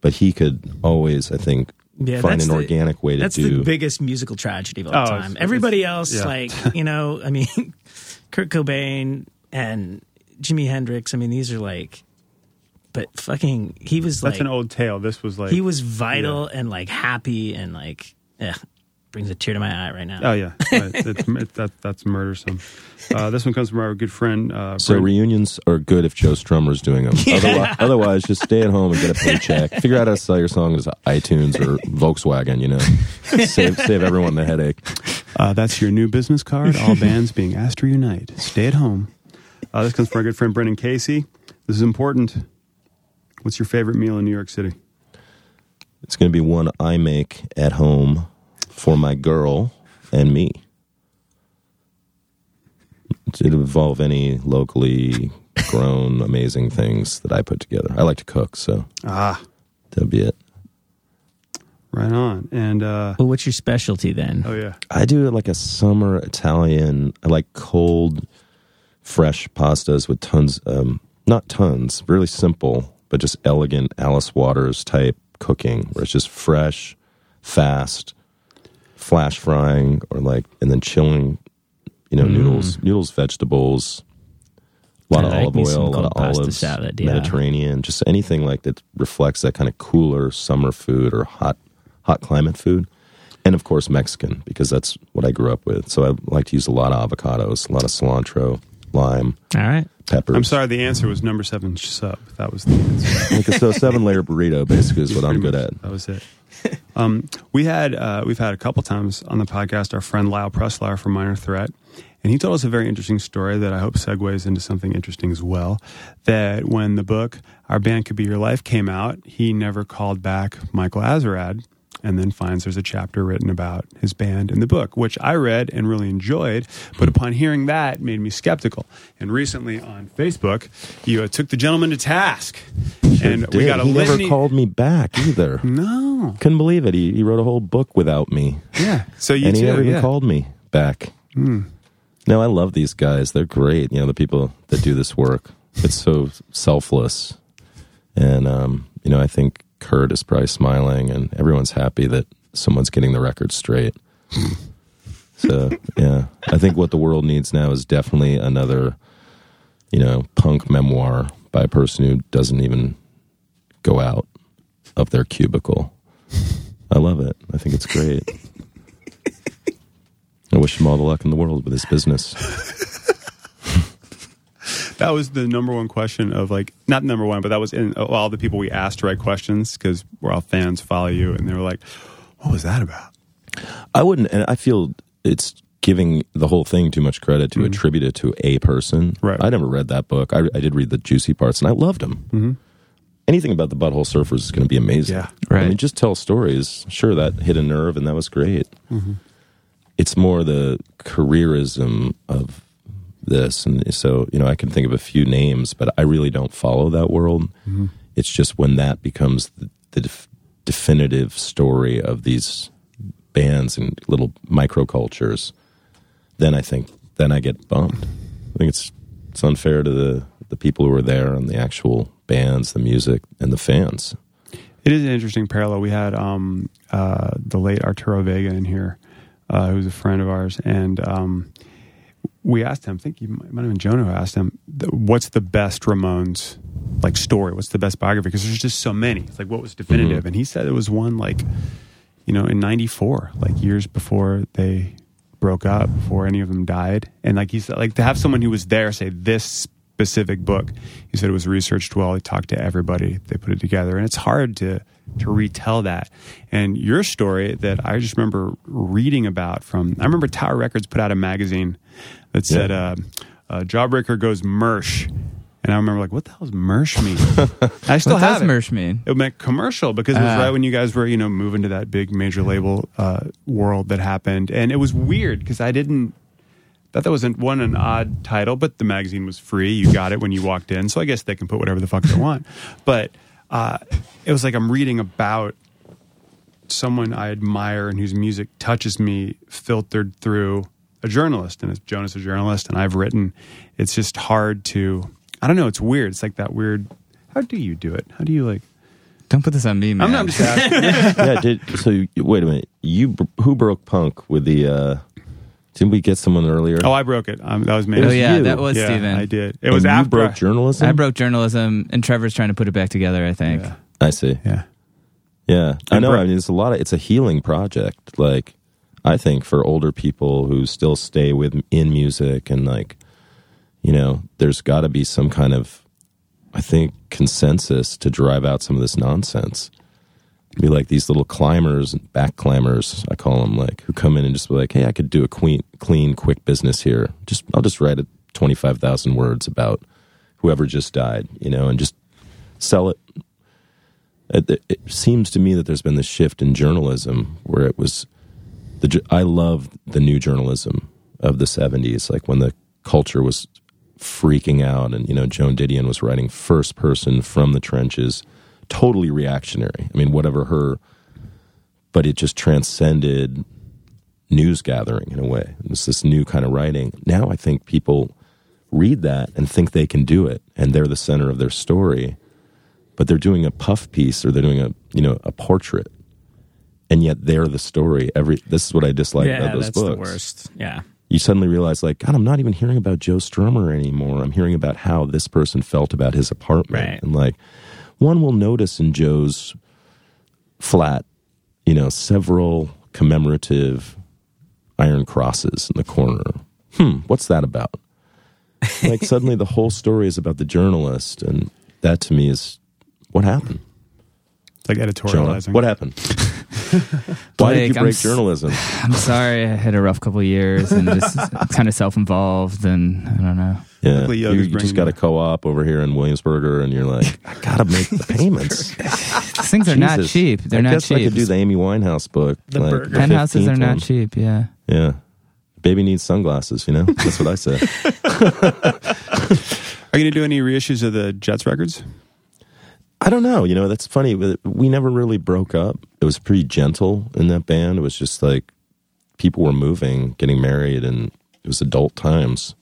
but he could always, I think, Yeah, find that's an the- organic way to That's do. the biggest musical tragedy of all Oh, time. it's- Everybody it's- else, yeah. like you know, I mean, Kurt Cobain and Jimi Hendrix. I mean, these are like, but fucking, he was like That's like, an old tale. This was like he was vital and like happy and like, eh, brings a tear to my eye right now. Oh yeah, right. it's, it, that, that's murdersome. Uh, this one comes from our good friend. Uh, so Brent- reunions are good if Joe Strummer's doing them. Otherwise, otherwise, just stay at home and get a paycheck. Figure out how to sell your songs to iTunes or Volkswagen. You know, save save everyone the headache. uh, that's your new business card. All bands being asked to reunite. Stay at home. Uh, this comes from our good friend Brendan Casey. This is important. What's your favorite meal in New York City? It's going to be one I make at home for my girl and me. It'll involve any locally grown amazing things that I put together. I like to cook, so Ah, that'll be it. right on. And uh, Well, what's your specialty then? oh yeah, I do like a summer Italian. I like cold, fresh pastas with tons, um, not tons, really simple, but just elegant Alice Waters type cooking, where it's just fresh, fast, flash frying, or like, and then chilling, you know, mm. noodles, noodles, vegetables, a lot I of like olive oil, a lot of olives, salad, yeah. Mediterranean, just anything like that reflects that kind of cooler summer food or hot, hot climate food and of course Mexican because that's what I grew up with. So I like to use a lot of avocados, a lot of cilantro, lime, All right. peppers. I'm sorry. The answer was number seven sub. That was the answer. Like a so seven layer burrito basically is what I'm good at. That was it. Um, we had uh, we've had a couple times on the podcast our friend Lyle Preslar from Minor Threat, and he told us a very interesting story that I hope segues into something interesting as well. That when the book Our Band Could Be Your Life came out, he never called back Michael Azerrad, and then finds there's a chapter written about his band in the book, which I read and really enjoyed. But upon hearing that, made me skeptical. And recently on Facebook, you uh, took the gentleman to task, and we got a he never called me back either. no, Couldn't believe it. He, he wrote a whole book without me. Yeah. So you and he too, never even called me back. No, I love these guys. They're great. You know, the people that do this work. It's so selfless. And, um, you know, I think Kurt is probably smiling and everyone's happy that someone's getting the record straight. so, yeah. I think what the world needs now is definitely another, you know, punk memoir by a person who doesn't even go out of their cubicle. I love it. I think it's great. I wish him all the luck in the world with his business. That was the number one question of like not number one, but that was in all the people we asked to write questions because we're all fans, follow you, and they were like, "What was that about?" I wouldn't, and I feel it's giving the whole thing too much credit to attribute it to a person. Mm-hmm. Right. I never read that book. I, I did read the juicy parts, and I loved them. Mm-hmm. Anything about the Butthole Surfers is going to be amazing. Yeah. I mean, just tell stories. Sure, that hit a nerve, and that was great. Mm-hmm. It's more the careerism of this, and so you know, I can think of a few names, but I really don't follow that world. Mm-hmm. It's just when that becomes the, the def- definitive story of these bands and little microcultures, then I think then I get bummed. I think it's it's unfair to the the people who are there and the actual bands, the music, and the fans. It is an interesting parallel. We had um, uh, the late Arturo Vega in here, uh, who's a friend of ours, and um, we asked him. I think you might, might have been Jonah who asked him, "What's the best Ramones like story? What's the best biography?" Because there's just so many. It's like what was definitive, mm-hmm. and he said it was one like, you know, in '94, like years before they broke up, before any of them died, and like he said, like to have someone who was there say this specific book. He said it was researched well. He talked to everybody. They put it together, and it's hard to to retell that. And your story that I just remember reading about from. I remember Tower Records put out a magazine that said Yeah. uh, uh, "Jawbreaker goes Mersh," and I remember like, what the hell does Mersh mean? I still What have does it. Mersh mean? It meant commercial because it was Ah. right when you guys were, you know, moving to that big major label uh, world that happened, and it was weird because I didn't thought that was an, one an odd title, but the magazine was free. You got it when you walked in, so I guess they can put whatever the fuck they want. But uh, it was like I'm reading about someone I admire and whose music touches me, filtered through a journalist, and it's Jonah's a journalist, and I've written. It's just hard to. I don't know. It's weird. It's like that weird. How do you do it? How do you like? Don't put this on me, man. I'm not I'm just asking. yeah. Did so? You, wait a minute. You who broke punk with the? uh Didn't we get someone earlier? Oh, I broke it. Um, that was me. It oh was yeah, you. that was yeah, Steven. I did. It And was you after broke journalism. I broke journalism, and Trevor's trying to put it back together. I think. Yeah. I see. yeah. Yeah, I know. Bro- I mean, it's a lot of. It's a healing project. Like, I think for older people who still stay with in music and like, you know, there's got to be some kind of, I think, consensus to drive out some of this nonsense. Be like these little climbers, back climbers, I call them, like who come in and just be like, "Hey, I could do a clean, clean, quick business here. Just, I'll just write a twenty five thousand words about whoever just died, you know, and just sell it it, it- seems to me that there's been this shift in journalism where it was the I love the new journalism of the 70s like when the culture was freaking out and you know Joan Didion was writing first person from the trenches totally reactionary. I mean whatever her but it just transcended news gathering in a way. It's this new kind of writing. Now I think people read that and think they can do it and they're the center of their story but they're doing a puff piece or they're doing a you know a portrait and yet they're the story. Every this is what i dislike yeah, about those that's books. the worst. Yeah. you suddenly realize like god i'm not even hearing about joe strummer anymore. I'm hearing about how this person felt about his apartment. Right. and like one will notice in joe's flat you know several commemorative iron crosses in the corner hmm what's that about like suddenly the whole story is about the journalist and that to me is what happened It's like Jonah, editorializing. what happened why did you Blake, I'm break s- journalism I'm sorry. I had a rough couple of years and just kind of self-involved, and I don't know. Yeah Luckily, you, you just got a co-op over here in williamsburger and you're like i gotta make the payments These things are not Jesus. cheap. They're I not guess cheap. I could do the Amy Winehouse book. The like, burger. Penthouses are 15th not one. cheap. Yeah. Yeah. Baby needs sunglasses, you know? That's what I say. Are you going to do any reissues of the Jets records? I don't know. You know, that's funny. We never really broke up. It was pretty gentle in that band. It was just like people were moving, getting married, and it was adult times.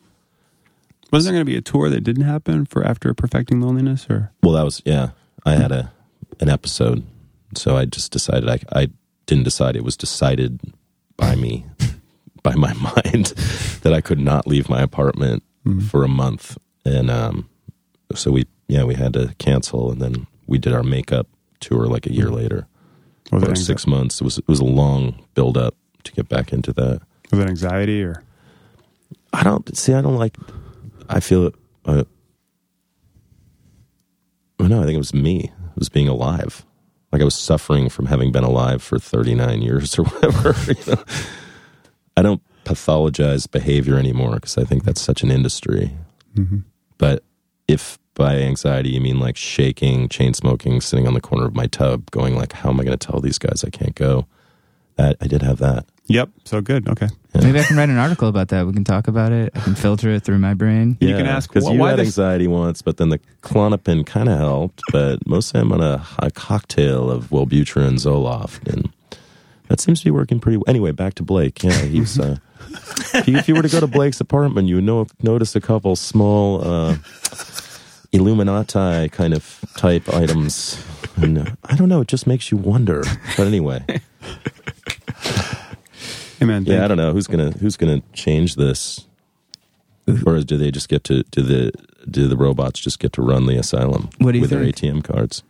Was there going to be a tour that didn't happen for after perfecting loneliness, or Well, that was, yeah. I had a an episode. So I just decided, I, I didn't decide. It was decided by me, by my mind, that I could not leave my apartment for a month. And um, so we, yeah, we had to cancel. And then we did our makeup tour like a year later. was Or it six months. It was, it was a long build up to get back into that. Was it anxiety or? I don't see. I don't like. I feel. Uh, well, no, I think it was me. It was being alive. Like I was suffering from having been alive for 39 years or whatever. you know? I don't pathologize behavior anymore because I think that's such an industry. But if by anxiety you mean like shaking, chain smoking, sitting on the corner of my tub, going like, "How am I going to tell these guys I can't go?" That I did have that. Yep. So good. Okay. Maybe I can write an article about that. We can talk about it. I can filter it through my brain. You can ask, because wh- you why had this- anxiety once, but then the Klonopin kind of helped. But mostly, I'm on a, a cocktail of Wellbutrin and Zoloft, and that seems to be working pretty. well. Anyway, back to Blake. Yeah, he's. Uh, if, you, if you were to go to Blake's apartment, you would know, notice a couple small uh, Illuminati kind of type items. And uh, I don't know. It just makes you wonder. But anyway, Man. yeah, I don't know who's gonna who's gonna change this, or do they just get to do the do the robots just get to run the asylum What do you with think? their ATM cards?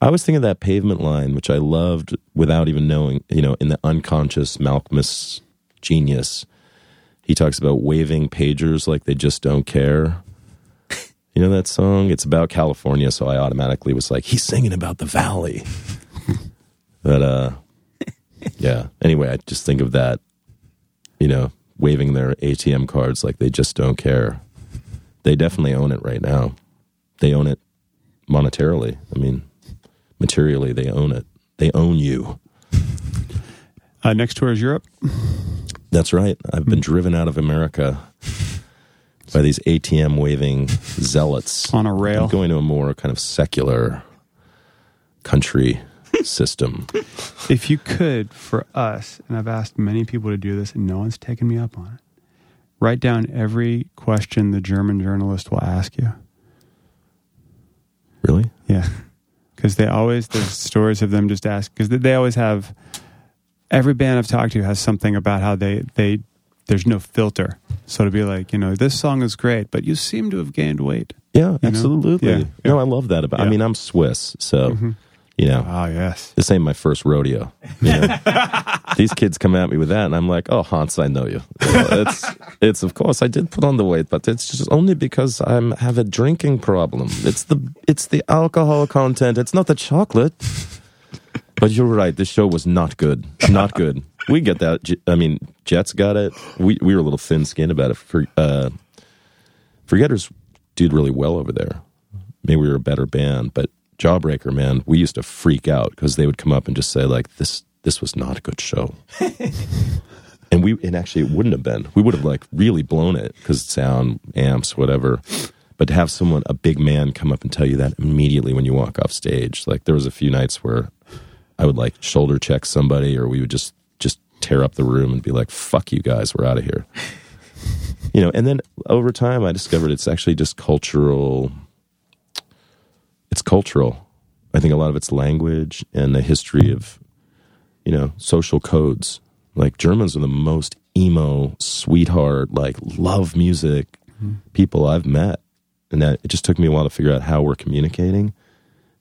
I was thinking of that pavement line, which I loved without even knowing. You know, in the unconscious Malkmus genius, he talks about waving pagers like they just don't care. You know that song? It's about California, so I automatically was like, he's singing about the valley. but uh yeah. Anyway, I just think of that, you know, waving their ATM cards like they just don't care. They definitely own it right now. They own it monetarily. I mean, materially, they own it. They own you. Uh, next tour is Europe. That's right. I've been driven out of America by these ATM waving zealots On a rail. I'm going to a more kind of secular country system. If you could, for us, and I've asked many people to do this and no one's taken me up on it, write down every question the German journalist will ask you. Really? Yeah. Because they always, there's stories of them just ask, because they always have, every band I've talked to has something about how they, they, there's no filter. So to be like, you know, this song is great, but you seem to have gained weight. Yeah, absolutely. Yeah, No, I love that about. I mean, I'm Swiss, so mm-hmm. You know, Oh, yes. this ain't my first rodeo. you know? These kids come at me with that, and I'm like, "Oh, Hans, I know you." You know, it's, it's of course I did put on the weight, but it's just only because I am have a drinking problem. It's the it's the alcohol content. It's not the chocolate. But you're right. This show was not good. Not good. We get that. I mean, Jets got it. We we were a little thin skinned about it. For uh, Forgetters did really well over there. Maybe we were a better band, but Jawbreaker, man, we used to freak out because they would come up and just say like, "This this was not a good show," and we and actually it wouldn't have been. We would have like really blown it because sound, amps, whatever. But to have someone, a big man, come up and tell you that immediately when you walk off stage, like there was a few nights where I would like shoulder check somebody, or we would just just tear up the room and be like, "Fuck you guys, we're out of here." you know and then over time i discovered it's actually just cultural it's cultural i think a lot of it's language and the history of you know social codes like germans are the most emo sweetheart like love music mm-hmm. people i've met and that it just took me a while to figure out how we're communicating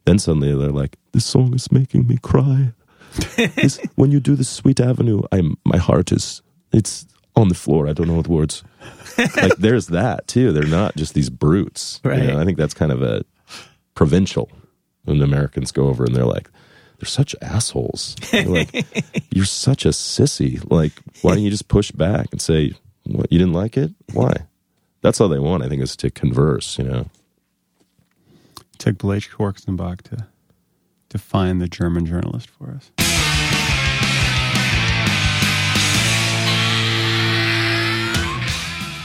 then suddenly they're like this song is making me cry This- when you do the sweet avenue i'm my heart is it's on the floor i don't know the words like there's that too. They're not just these brutes. you Right. know? I think that's kind of a provincial when the Americans go over and they're like, they're such assholes. They're like, you're such a sissy. Like, why don't you just push back and say, what, you didn't like it? Why? That's all they want, I think, is to converse, you know? took Blake Schwarzenbach to to find the German journalist for us.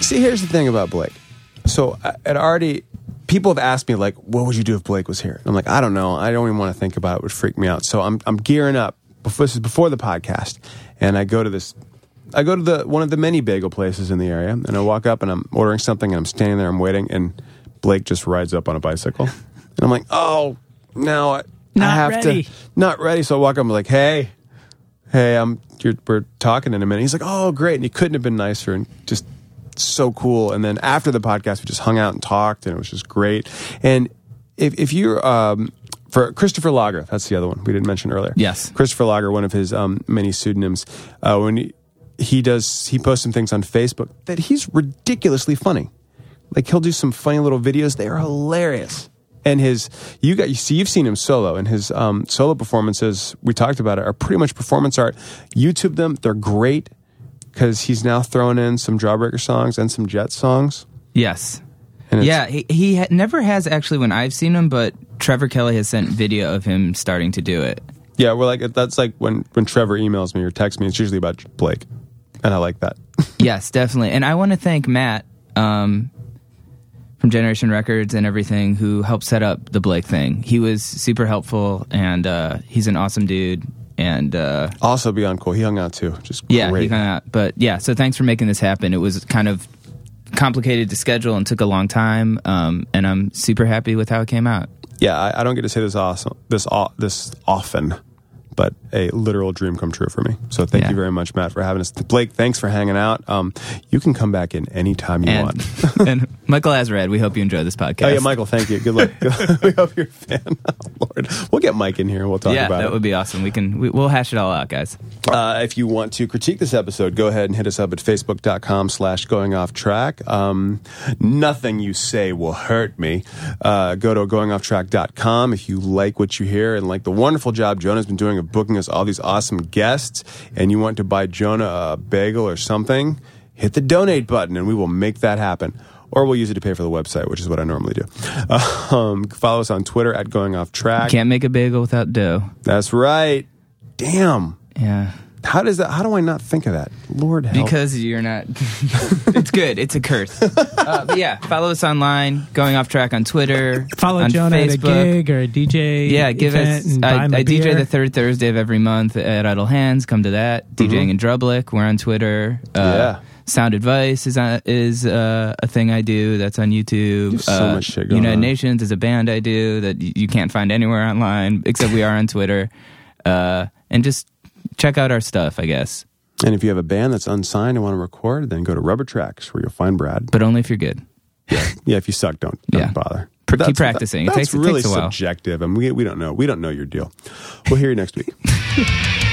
See, here's the thing about Blake. So I- it already people have asked me like, "What would you do if Blake was here?" And I'm like, "I don't know. I don't even want to think about it. it would freak me out." So I'm I'm gearing up. Before, this is before the podcast, and I go to this. I go to the one of the many bagel places in the area, and I walk up and I'm ordering something, and I'm standing there, I'm waiting, and Blake just rides up on a bicycle, and I'm like, "Oh, now I, I have ready. to not ready." So I walk up, and I'm like, "Hey, hey, I'm you're, we're talking in a minute." He's like, "Oh, great," and he couldn't have been nicer, and just so cool. And then after the podcast, we just hung out and talked, and it was just great. And if if you're um, for Christopher Lager, that's the other one we didn't mention earlier. Yes. Christopher Lager, one of his um, many pseudonyms. Uh, when he, he does he posts some things on Facebook that he's ridiculously funny. Like he'll do some funny little videos. They are hilarious. And his you got you see you've seen him solo and his um, solo performances we talked about it are pretty much performance art. YouTube them. They're great because he's now throwing in some Jawbreaker songs and some Jet songs. Yes. Yeah, he, he ha- never has actually when I've seen him, but Trevor Kelly has sent video of him starting to do it. Yeah, we're like that's like when when Trevor emails me or texts me. It's usually about Blake, and I like that. yes, definitely. And I want to thank Matt um, from Generation Records and everything who helped set up the Blake thing. He was super helpful, and uh, he's an awesome dude. And uh, also, beyond cool, he hung out too. Just yeah, great. he hung out. But yeah, so thanks for making this happen. It was kind of complicated to schedule and took a long time. Um, and I'm super happy with how it came out. yeah, I, I don't get to say this awesome this this often, but a literal dream come true for me. So thank Yeah. you very much, Matt, for having us. Blake, thanks for hanging out. Um, you can come back in anytime you And, want. and Michael Azerrad, we hope you enjoy this podcast. Oh yeah, Michael, thank you. Good luck. we hope you're a fan. Oh, Lord, we'll get Mike in here. and We'll talk yeah, about that it. would be awesome. We can we, we'll hash it all out, guys. Uh, if you want to critique this episode, go ahead and hit us up at facebook.com slash going off track. Um, nothing you say will hurt me. Uh, go to goingofftrack.com if you like what you hear and like the wonderful job Jonah's been doing of booking us all these awesome guests and you want to buy Jonah a bagel or something, hit the donate button and we will make that happen. Or we'll use it to pay for the website, which is what I normally do. Um, follow us on Twitter at Going Off Track. Can't make a bagel without dough. That's right. Damn. Yeah. How does that? How do I not think of that? Lord help. Because you're not. it's good. It's a curse. Uh, but yeah, follow us online. Going off track on Twitter. Follow on Jonah at a Facebook. gig or a DJ. Yeah, give event us. and buy I, him a I DJ the third Thursday of every month at Idle Hands. Come to that. DJing in Drublic. We're on Twitter. Uh, Mm-hmm. Yeah. Sound Advice is on, is uh, a thing I do. That's on YouTube. have so uh, much shit going United on. Nations is a band I do that y- you can't find anywhere online except we are on Twitter. Uh, and just check out our stuff, I guess. And if you have a band that's unsigned and want to record, then go to Rubber Tracks where you'll find Brad. But only if you're good. Yeah, yeah. if you suck, don't don't Yeah. bother. But keep practicing. It That's takes- it really takes a while. subjective, and we we don't know. We don't know your deal. We'll hear you next week.